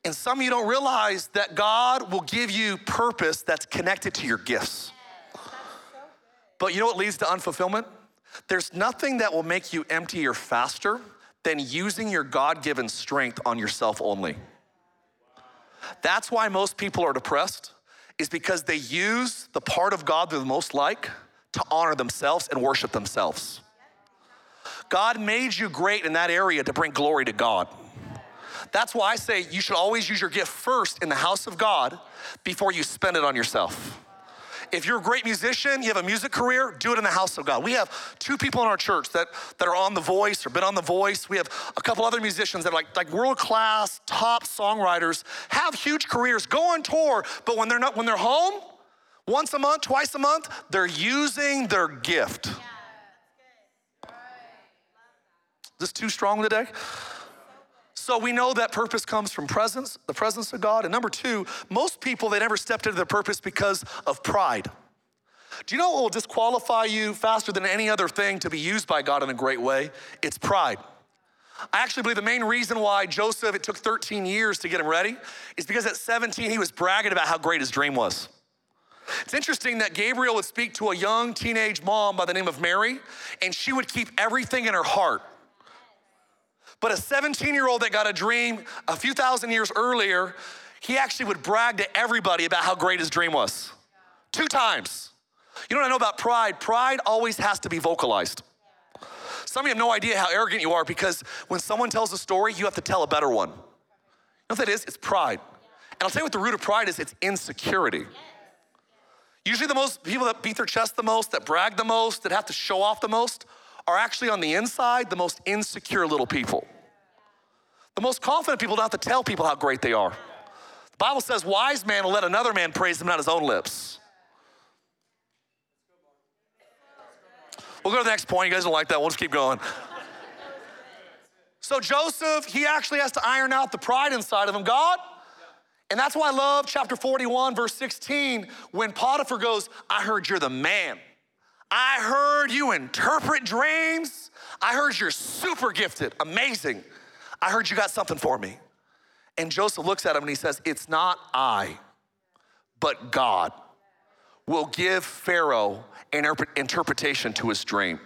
A: And some of you don't realize that God will give you purpose that's connected to your gifts. But you know what leads to unfulfillment? There's nothing that will make you emptier faster than using your God given strength on yourself only. That's why most people are depressed, is because they use the part of God they're the most like to honor themselves and worship themselves. God made you great in that area to bring glory to God. That's why I say you should always use your gift first in the house of God before you spend it on yourself. If you're a great musician, you have a music career, do it in the house of God. We have two people in our church that, that are on The Voice or been on The Voice. We have a couple other musicians that are like, like world class, top songwriters, have huge careers, go on tour, but when they're not, when they're home, once a month, twice a month, they're using their gift. Yeah, Is this too strong today? So we know that purpose comes from presence, the presence of God. And number two, most people, they never stepped into their purpose because of pride. Do you know what will disqualify you faster than any other thing to be used by God in a great way? It's pride. I actually believe the main reason why Joseph, it took 13 years to get him ready, is because at 17, he was bragging about how great his dream was. It's interesting that Gabriel would speak to a young teenage mom by the name of Mary, and she would keep everything in her heart. But a 17 year old that got a dream a few thousand years earlier, he actually would brag to everybody about how great his dream was. Two times. You know what I know about pride? Pride always has to be vocalized. Some of you have no idea how arrogant you are because when someone tells a story, you have to tell a better one. You know what that is? It's pride. And I'll tell you what the root of pride is it's insecurity. Usually, the most people that beat their chest the most, that brag the most, that have to show off the most, are actually on the inside the most insecure little people. The most confident people don't have to tell people how great they are. The Bible says, wise man will let another man praise him, not his own lips. We'll go to the next point. You guys don't like that. We'll just keep going. So Joseph, he actually has to iron out the pride inside of him. God, and that's why I love chapter 41, verse 16, when Potiphar goes, I heard you're the man. I heard you interpret dreams. I heard you're super gifted, amazing. I heard you got something for me. And Joseph looks at him and he says, It's not I, but God will give Pharaoh an interpretation to his dream.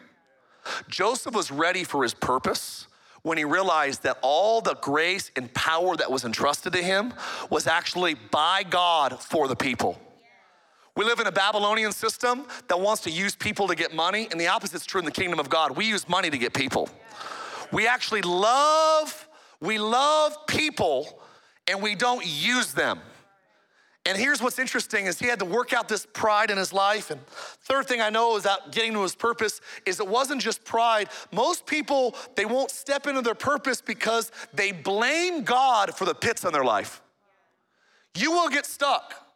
A: Joseph was ready for his purpose when he realized that all the grace and power that was entrusted to him was actually by God for the people. We live in a Babylonian system that wants to use people to get money, and the opposite is true in the kingdom of God. We use money to get people. We actually love we love people and we don't use them. And here's what's interesting is he had to work out this pride in his life. And third thing I know is that getting to his purpose is it wasn't just pride. Most people, they won't step into their purpose because they blame God for the pits in their life. You will get stuck.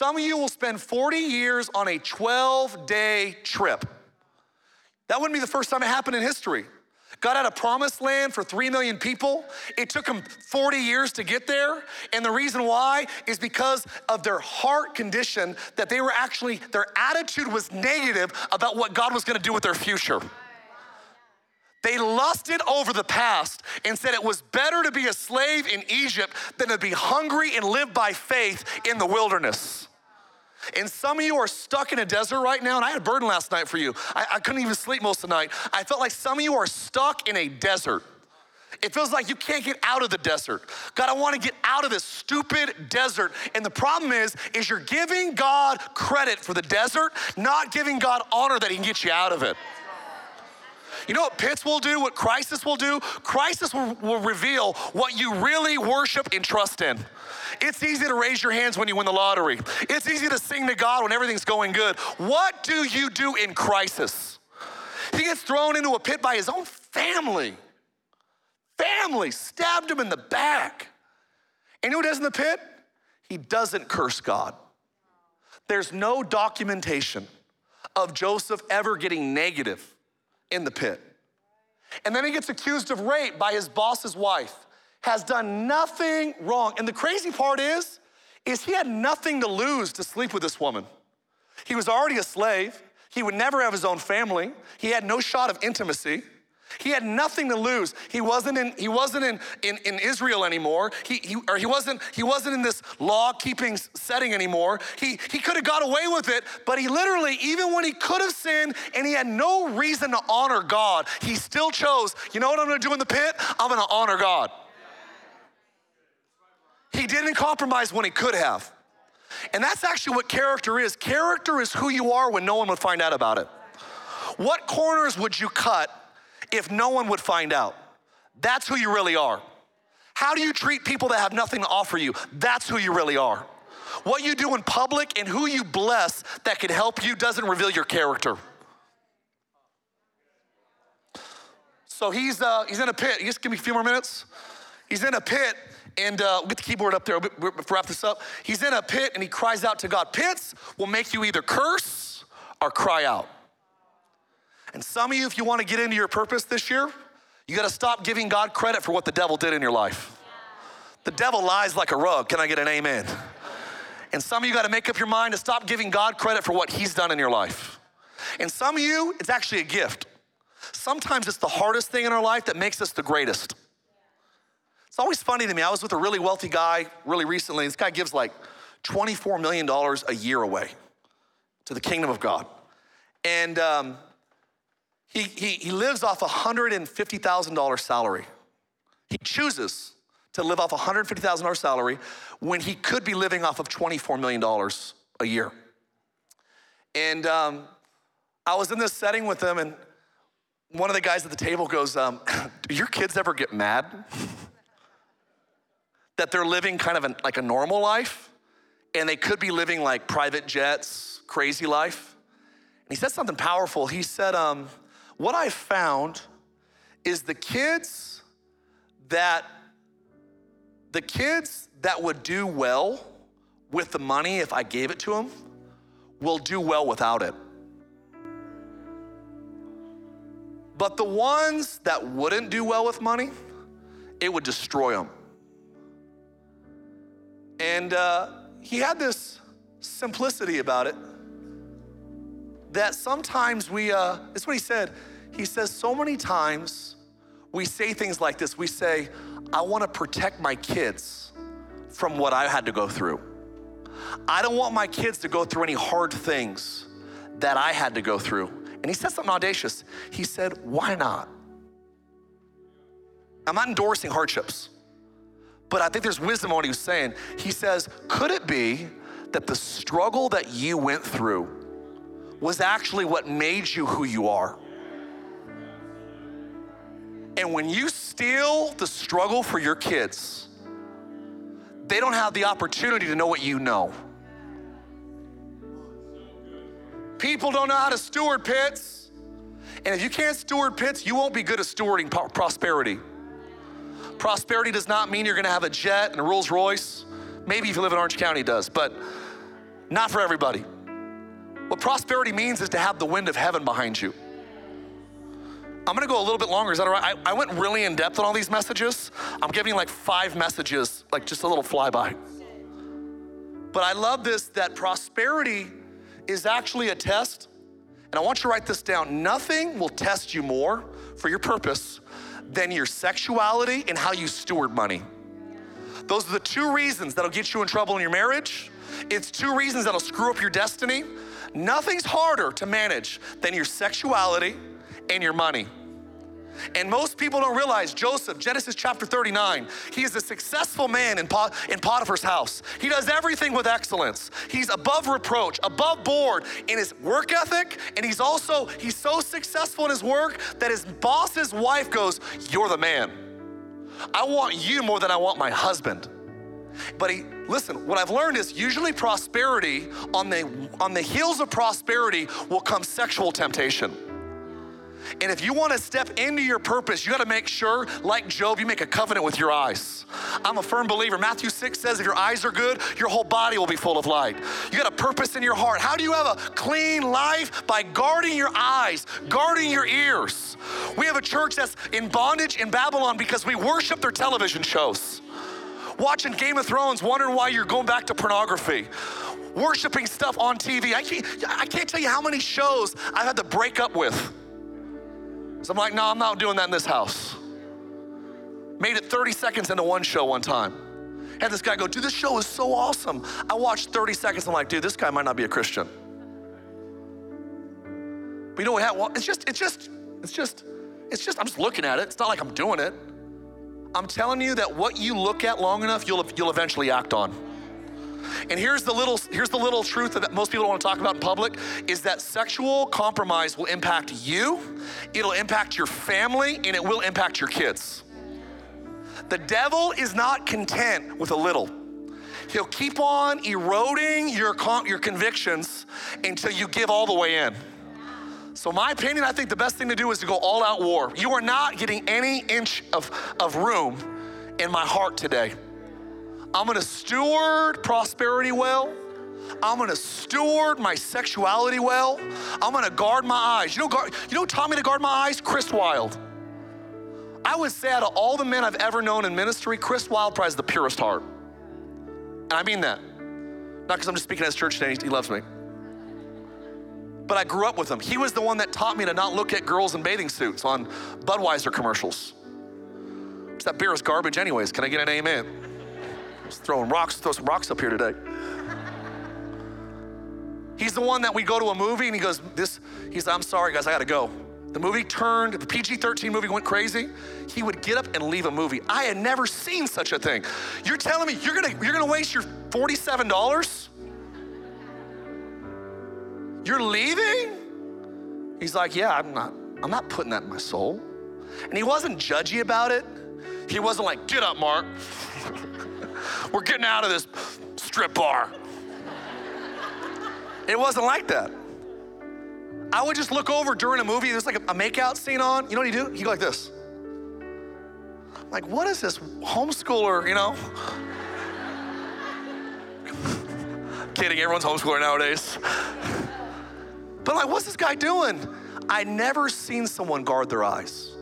A: Some of you will spend 40 years on a 12 day trip. That wouldn't be the first time it happened in history. God had a promised land for 3 million people. It took them 40 years to get there. And the reason why is because of their heart condition, that they were actually, their attitude was negative about what God was gonna do with their future. They lusted over the past and said it was better to be a slave in Egypt than to be hungry and live by faith in the wilderness. And some of you are stuck in a desert right now, and I had a burden last night for you. I, I couldn't even sleep most of the night. I felt like some of you are stuck in a desert. It feels like you can't get out of the desert. God, I want to get out of this stupid desert. And the problem is, is you're giving God credit for the desert, not giving God honor that he can get you out of it. You know what pits will do, what crisis will do? Crisis will, will reveal what you really worship and trust in. It's easy to raise your hands when you win the lottery. It's easy to sing to God when everything's going good. What do you do in crisis? He gets thrown into a pit by his own family. Family stabbed him in the back. And you does in the pit? He doesn't curse God. There's no documentation of Joseph ever getting negative in the pit. And then he gets accused of rape by his boss's wife. Has done nothing wrong. And the crazy part is, is he had nothing to lose to sleep with this woman. He was already a slave. He would never have his own family. He had no shot of intimacy. He had nothing to lose. He wasn't in, he wasn't in, in, in Israel anymore. He, he, or he, wasn't, he wasn't in this law keeping setting anymore. He, he could have got away with it, but he literally, even when he could have sinned and he had no reason to honor God, he still chose, you know what I'm gonna do in the pit? I'm gonna honor God. He didn't compromise when he could have. And that's actually what character is. Character is who you are when no one would find out about it. What corners would you cut if no one would find out? That's who you really are. How do you treat people that have nothing to offer you? That's who you really are. What you do in public and who you bless that can help you doesn't reveal your character. So he's, uh, he's in a pit. You just give me a few more minutes. He's in a pit and uh, we'll get the keyboard up there. We'll wrap this up. He's in a pit and he cries out to God. Pits will make you either curse or cry out. And some of you, if you want to get into your purpose this year, you got to stop giving God credit for what the devil did in your life. The devil lies like a rug. Can I get an amen? And some of you got to make up your mind to stop giving God credit for what he's done in your life. And some of you, it's actually a gift. Sometimes it's the hardest thing in our life that makes us the greatest. It's always funny to me. I was with a really wealthy guy really recently. This guy gives like $24 million a year away to the kingdom of God. And um, he, he, he lives off a $150,000 salary. He chooses to live off a $150,000 salary when he could be living off of $24 million a year. And um, I was in this setting with him, and one of the guys at the table goes, um, Do your kids ever get mad? that they're living kind of an, like a normal life and they could be living like private jets, crazy life. And he said something powerful. He said, um, What I found is the kids that the kids that would do well with the money if I gave it to them will do well without it. But the ones that wouldn't do well with money, it would destroy them. And uh, he had this simplicity about it that sometimes we, uh, is what he said. He says, so many times we say things like this. We say, I want to protect my kids from what I had to go through. I don't want my kids to go through any hard things that I had to go through. And he said something audacious. He said, Why not? I'm not endorsing hardships. But I think there's wisdom on what he was saying. He says, could it be that the struggle that you went through was actually what made you who you are? And when you steal the struggle for your kids, they don't have the opportunity to know what you know. People don't know how to steward pits. And if you can't steward pits, you won't be good at stewarding prosperity. Prosperity does not mean you're gonna have a jet and a Rolls Royce. Maybe if you live in Orange County, it does, but not for everybody. What prosperity means is to have the wind of heaven behind you. I'm gonna go a little bit longer. Is that all right? I, I went really in depth on all these messages. I'm giving like five messages, like just a little flyby. But I love this that prosperity is actually a test. And I want you to write this down. Nothing will test you more for your purpose than your sexuality and how you steward money. Those are the two reasons that'll get you in trouble in your marriage. It's two reasons that'll screw up your destiny. Nothing's harder to manage than your sexuality and your money. And most people don't realize Joseph, Genesis chapter 39, he is a successful man in, Pot- in Potiphar's house. He does everything with excellence. He's above reproach, above board in his work ethic, and he's also, he's so successful in his work that his boss's wife goes, You're the man. I want you more than I want my husband. But he, listen, what I've learned is usually prosperity, on the, on the heels of prosperity will come sexual temptation. And if you want to step into your purpose, you got to make sure, like Job, you make a covenant with your eyes. I'm a firm believer. Matthew 6 says if your eyes are good, your whole body will be full of light. You got a purpose in your heart. How do you have a clean life? By guarding your eyes, guarding your ears. We have a church that's in bondage in Babylon because we worship their television shows. Watching Game of Thrones, wondering why you're going back to pornography worshiping stuff on TV. I can't, I can't tell you how many shows I've had to break up with. So I'm like, no, I'm not doing that in this house. Made it 30 seconds into one show one time. Had this guy go, dude, this show is so awesome. I watched 30 seconds. I'm like, dude, this guy might not be a Christian. But you know what? Well, it's just, it's just, it's just, it's just, I'm just looking at it. It's not like I'm doing it. I'm telling you that what you look at long enough, you'll, you'll eventually act on. And here's the little here's the little truth that most people don't want to talk about in public is that sexual compromise will impact you, it'll impact your family, and it will impact your kids. The devil is not content with a little. He'll keep on eroding your, your convictions until you give all the way in. So, my opinion, I think the best thing to do is to go all out war. You are not getting any inch of, of room in my heart today. I'm gonna steward prosperity well. I'm gonna steward my sexuality well. I'm gonna guard my eyes. You know, guard, you know, taught me to guard my eyes? Chris Wilde. I would say out of all the men I've ever known in ministry, Chris Wilde probably has the purest heart. And I mean that. Not because I'm just speaking his church today, he loves me. But I grew up with him. He was the one that taught me to not look at girls in bathing suits on Budweiser commercials. That beer is garbage, anyways. Can I get an amen? Throwing rocks, throw some rocks up here today. He's the one that we go to a movie and he goes, This, he's, I'm sorry, guys, I gotta go. The movie turned, the PG 13 movie went crazy. He would get up and leave a movie. I had never seen such a thing. You're telling me you're gonna, you're gonna waste your $47? You're leaving? He's like, Yeah, I'm not, I'm not putting that in my soul. And he wasn't judgy about it. He wasn't like, Get up, Mark. We're getting out of this strip bar. It wasn't like that. I would just look over during a movie, there's like a, a makeout scene on. You know what he do? He'd go like this. like, what is this homeschooler, you know? Kidding, everyone's homeschooler nowadays. But like, what's this guy doing? I never seen someone guard their eyes.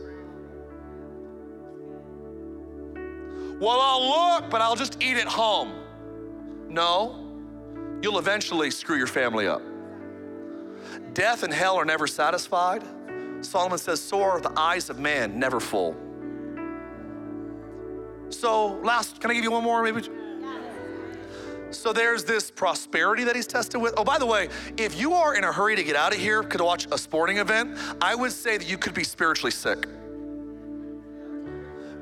A: Well, I'll look, but I'll just eat at home. No, you'll eventually screw your family up. Death and hell are never satisfied. Solomon says, So are the eyes of man never full. So, last, can I give you one more maybe? So there's this prosperity that he's tested with. Oh, by the way, if you are in a hurry to get out of here to watch a sporting event, I would say that you could be spiritually sick.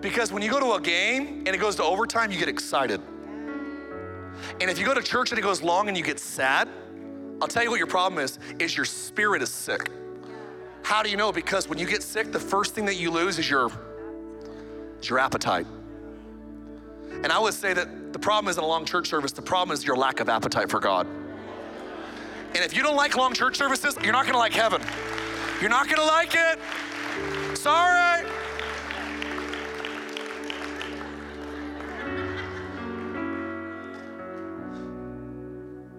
A: Because when you go to a game and it goes to overtime, you get excited. And if you go to church and it goes long and you get sad, I'll tell you what your problem is, is your spirit is sick. How do you know? Because when you get sick, the first thing that you lose is your, is your appetite. And I would say that the problem isn't a long church service, the problem is your lack of appetite for God. And if you don't like long church services, you're not gonna like heaven. You're not gonna like it. Sorry.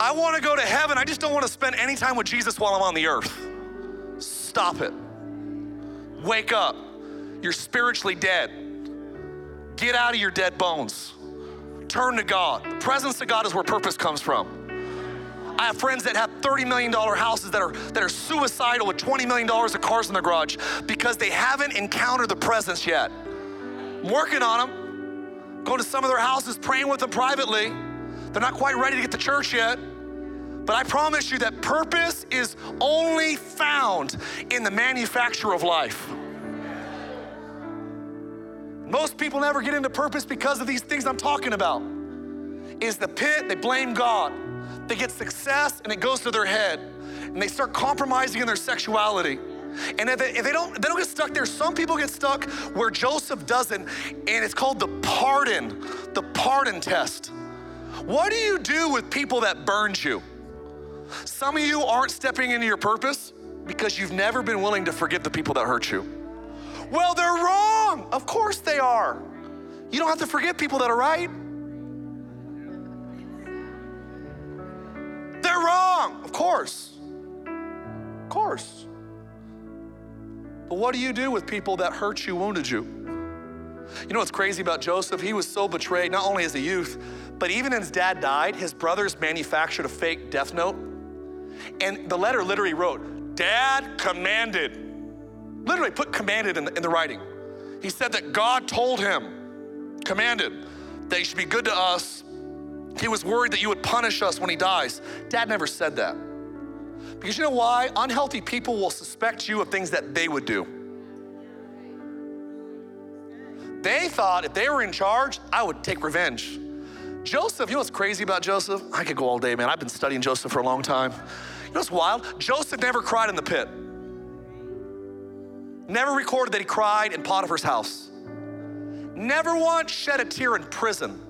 A: I want to go to heaven. I just don't want to spend any time with Jesus while I'm on the earth. Stop it. Wake up. You're spiritually dead. Get out of your dead bones. Turn to God. The presence of God is where purpose comes from. I have friends that have $30 million houses that are, that are suicidal with $20 million of cars in their garage because they haven't encountered the presence yet. I'm working on them, going to some of their houses, praying with them privately. They're not quite ready to get to church yet. But I promise you that purpose is only found in the manufacture of life. Most people never get into purpose because of these things I'm talking about. Is the pit, they blame God. They get success and it goes to their head. And they start compromising in their sexuality. And if they, if they, don't, they don't get stuck there. Some people get stuck where Joseph doesn't, and it's called the pardon, the pardon test. What do you do with people that burned you? Some of you aren't stepping into your purpose Because you've never been willing to forgive the people that hurt you. Well, they're wrong. Of course they are. You don't have to forgive people that are right. They're wrong, of course. Of course. But what do you do with people that hurt you, wounded you? You know what's crazy about Joseph? He was so betrayed, not only as a youth, but even as dad died, his brothers manufactured a fake death note. And the letter literally wrote, Dad commanded. Literally put commanded in the, in the writing. He said that God told him, commanded, that he should be good to us. He was worried that you would punish us when he dies. Dad never said that. Because you know why? Unhealthy people will suspect you of things that they would do. They thought if they were in charge, I would take revenge. Joseph, you know what's crazy about Joseph? I could go all day, man. I've been studying Joseph for a long time. You know what's wild? Joseph never cried in the pit. Never recorded that he cried in Potiphar's house. Never once shed a tear in prison.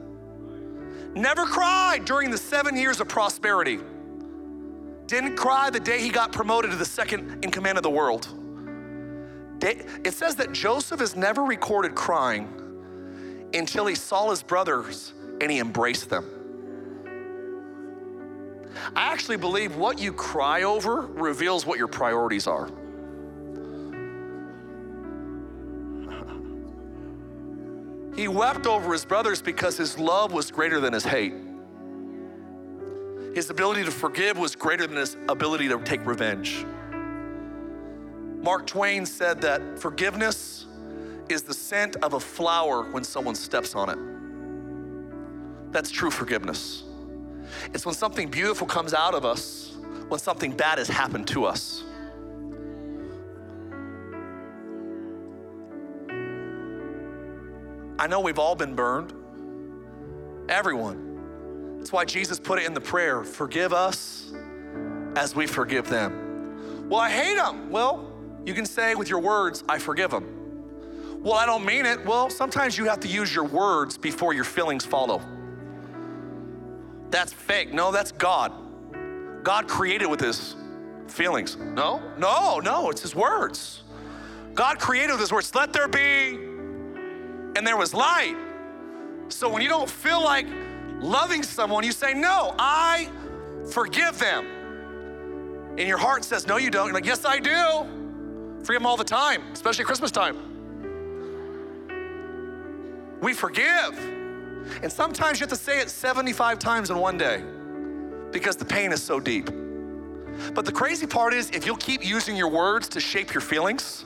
A: Never cried during the seven years of prosperity. Didn't cry the day he got promoted to the second in command of the world. It says that Joseph is never recorded crying until he saw his brothers and he embraced them. I actually believe what you cry over reveals what your priorities are. He wept over his brothers because his love was greater than his hate. His ability to forgive was greater than his ability to take revenge. Mark Twain said that forgiveness is the scent of a flower when someone steps on it. That's true forgiveness. It's when something beautiful comes out of us, when something bad has happened to us. I know we've all been burned. Everyone. That's why Jesus put it in the prayer forgive us as we forgive them. Well, I hate them. Well, you can say with your words, I forgive them. Well, I don't mean it. Well, sometimes you have to use your words before your feelings follow. That's fake. No, that's God. God created with his feelings. No, no, no, it's his words. God created with his words. Let there be and there was light. So when you don't feel like loving someone, you say, No, I forgive them. And your heart says, No, you don't. You're like, Yes, I do. Forgive them all the time, especially Christmas time. We forgive. And sometimes you have to say it 75 times in one day because the pain is so deep. But the crazy part is, if you'll keep using your words to shape your feelings,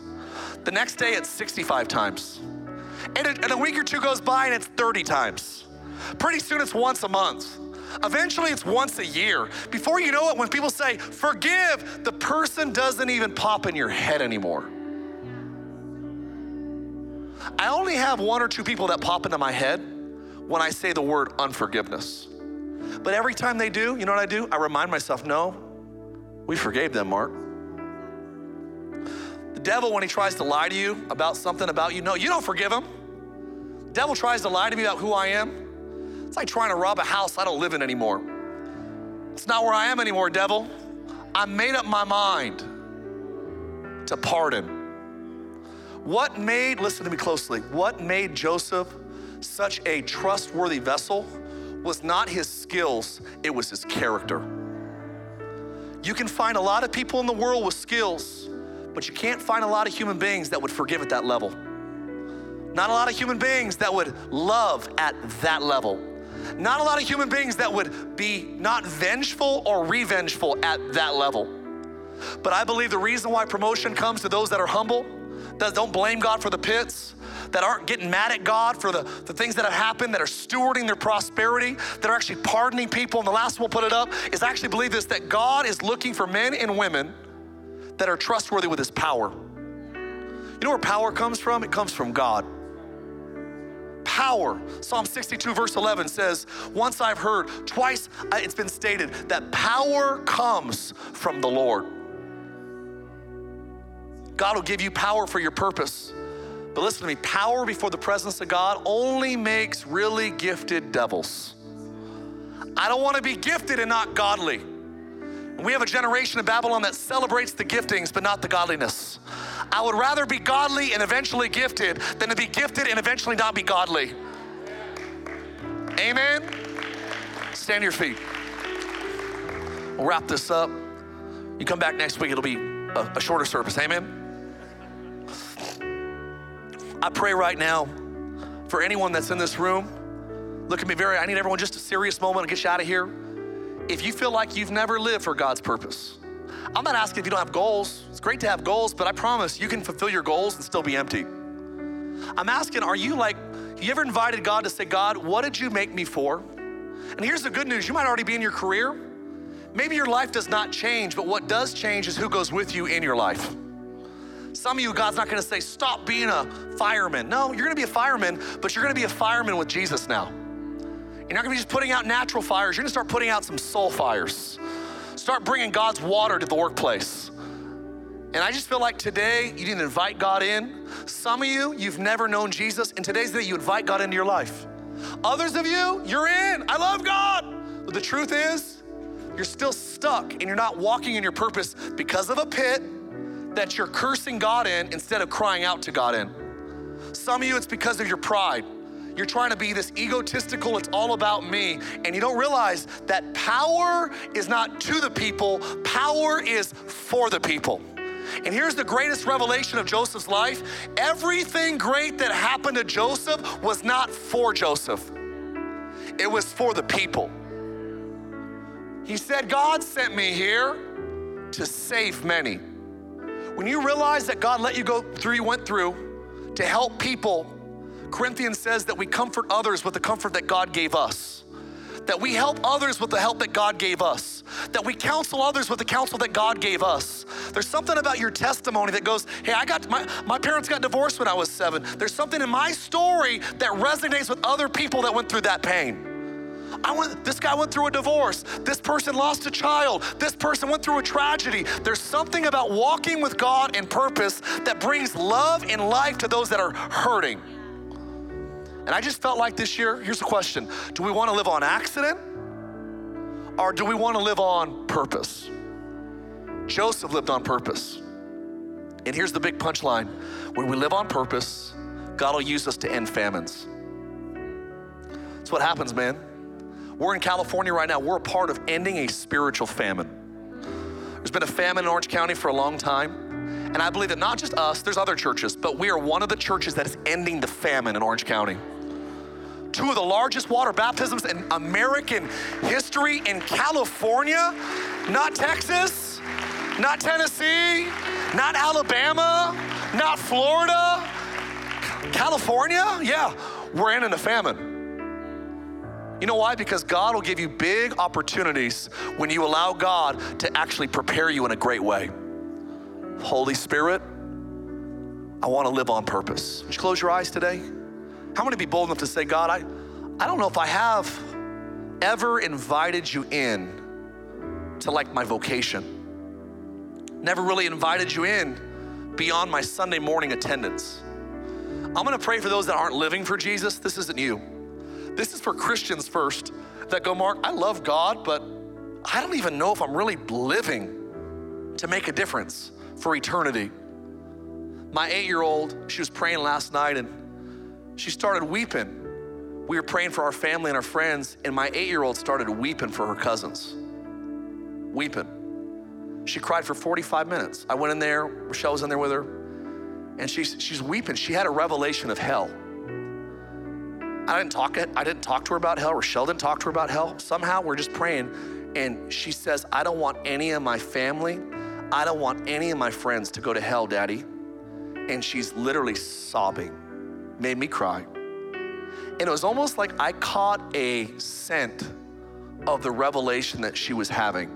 A: the next day it's 65 times. And a, and a week or two goes by and it's 30 times. Pretty soon it's once a month. Eventually, it's once a year. Before you know it, when people say, forgive, the person doesn't even pop in your head anymore. I only have one or two people that pop into my head when I say the word unforgiveness. But every time they do, you know what I do? I remind myself, no, we forgave them, Mark. The devil, when he tries to lie to you about something about you, no, you don't forgive him. The devil tries to lie to me about who I am. It's like trying to rob a house I don't live in anymore. It's not where I am anymore, devil. I made up my mind to pardon. What made, listen to me closely, what made Joseph such a trustworthy vessel was not his skills, it was his character. You can find a lot of people in the world with skills, but you can't find a lot of human beings that would forgive at that level. Not a lot of human beings that would love at that level. Not a lot of human beings that would be not vengeful or revengeful at that level. But I believe the reason why promotion comes to those that are humble, that don't blame God for the pits, that aren't getting mad at God for the, the things that have happened, that are stewarding their prosperity, that are actually pardoning people. And the last one we'll put it up is actually believe this that God is looking for men and women that are trustworthy with his power. You know where power comes from? It comes from God. Power. Psalm 62, verse 11 says, Once I've heard, twice it's been stated that power comes from the Lord. God will give you power for your purpose. But listen to me power before the presence of God only makes really gifted devils. I don't want to be gifted and not godly. We have a generation in Babylon that celebrates the giftings, but not the godliness. I would rather be godly and eventually gifted than to be gifted and eventually not be godly. Amen? Stand your feet. We'll wrap this up. You come back next week, it'll be a, a shorter service. Amen? I pray right now for anyone that's in this room. Look at me very, I need everyone just a serious moment to get you out of here. If you feel like you've never lived for God's purpose, I'm not asking if you don't have goals. It's great to have goals, but I promise you can fulfill your goals and still be empty. I'm asking, are you like, you ever invited God to say, God, what did you make me for? And here's the good news you might already be in your career. Maybe your life does not change, but what does change is who goes with you in your life. Some of you, God's not gonna say, stop being a fireman. No, you're gonna be a fireman, but you're gonna be a fireman with Jesus now. You're not gonna be just putting out natural fires, you're gonna start putting out some soul fires. Start bringing God's water to the workplace. And I just feel like today you need to invite God in. Some of you, you've never known Jesus, and today's the day you invite God into your life. Others of you, you're in. I love God. But the truth is, you're still stuck and you're not walking in your purpose because of a pit that you're cursing God in instead of crying out to God in. Some of you, it's because of your pride. You're trying to be this egotistical, it's all about me. And you don't realize that power is not to the people, power is for the people. And here's the greatest revelation of Joseph's life everything great that happened to Joseph was not for Joseph, it was for the people. He said, God sent me here to save many. When you realize that God let you go through, you went through to help people, Corinthians says that we comfort others with the comfort that God gave us. That we help others with the help that God gave us. That we counsel others with the counsel that God gave us. There's something about your testimony that goes, hey, I got my, my parents got divorced when I was seven. There's something in my story that resonates with other people that went through that pain. I went, this guy went through a divorce. This person lost a child. This person went through a tragedy. There's something about walking with God in purpose that brings love and life to those that are hurting. And I just felt like this year, here's the question Do we want to live on accident or do we want to live on purpose? Joseph lived on purpose. And here's the big punchline when we live on purpose, God will use us to end famines. That's what happens, man. We're in California right now. We're a part of ending a spiritual famine. There's been a famine in Orange County for a long time. And I believe that not just us, there's other churches, but we are one of the churches that is ending the famine in Orange County. Two of the largest water baptisms in American history in California, not Texas, not Tennessee, not Alabama, not Florida, California. Yeah, we're ending a famine. You know why? Because God will give you big opportunities when you allow God to actually prepare you in a great way. Holy Spirit, I want to live on purpose. Would you close your eyes today? How many be bold enough to say, God, I, I don't know if I have ever invited you in to like my vocation. Never really invited you in beyond my Sunday morning attendance. I'm gonna pray for those that aren't living for Jesus. This isn't you. This is for Christians first that go, Mark, I love God, but I don't even know if I'm really living to make a difference for eternity. My eight year old, she was praying last night and she started weeping. We were praying for our family and our friends, and my eight year old started weeping for her cousins. Weeping. She cried for 45 minutes. I went in there, Rochelle was in there with her, and she's, she's weeping. She had a revelation of hell. I didn't talk it. I didn't talk to her about hell. Rochelle didn't talk to her about hell. Somehow we're just praying, and she says, "I don't want any of my family, I don't want any of my friends to go to hell, Daddy." And she's literally sobbing. Made me cry. And it was almost like I caught a scent of the revelation that she was having,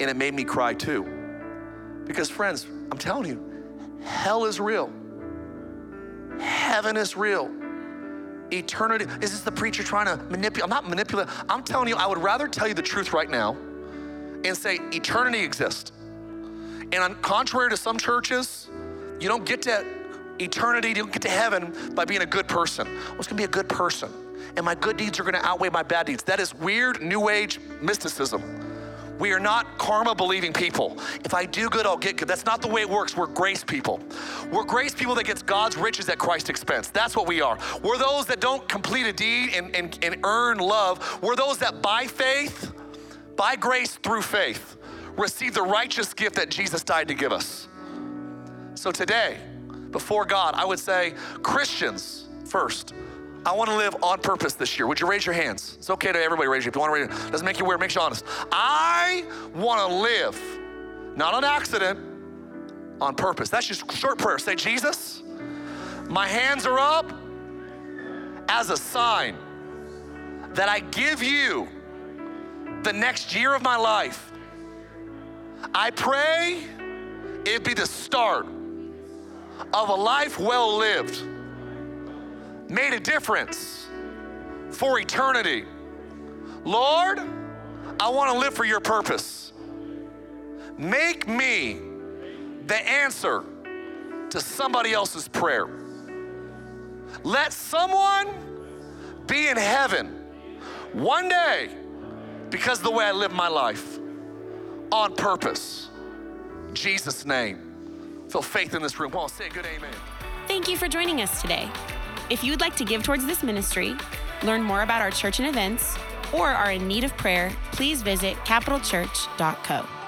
A: and it made me cry too. Because friends, I'm telling you, hell is real. Heaven is real eternity. Is this the preacher trying to manipulate? I'm not manipulating. I'm telling you, I would rather tell you the truth right now and say eternity exists. And contrary to some churches, you don't get to eternity, you don't get to heaven by being a good person. I was gonna be a good person, and my good deeds are gonna outweigh my bad deeds. That is weird new age mysticism. We are not karma believing people. If I do good, I'll get good. That's not the way it works. We're grace people. We're grace people that gets God's riches at Christ's expense. That's what we are. We're those that don't complete a deed and, and, and earn love. We're those that by faith, by grace through faith, receive the righteous gift that Jesus died to give us. So today, before God, I would say, Christians first. I want to live on purpose this year. Would you raise your hands? It's okay to everybody raise your. If you want to raise it, doesn't make you weird, makes you honest. I want to live, not on accident, on purpose. That's just short prayer. Say, Jesus, my hands are up as a sign that I give you the next year of my life. I pray it be the start of a life well lived made a difference for eternity. Lord, I want to live for your purpose. Make me the answer to somebody else's prayer. Let someone be in heaven one day because the way I live my life on purpose. Jesus' name. Feel faith in this room. On, say a good amen.
B: Thank you for joining us today. If you would like to give towards this ministry, learn more about our church and events, or are in need of prayer, please visit capitalchurch.co.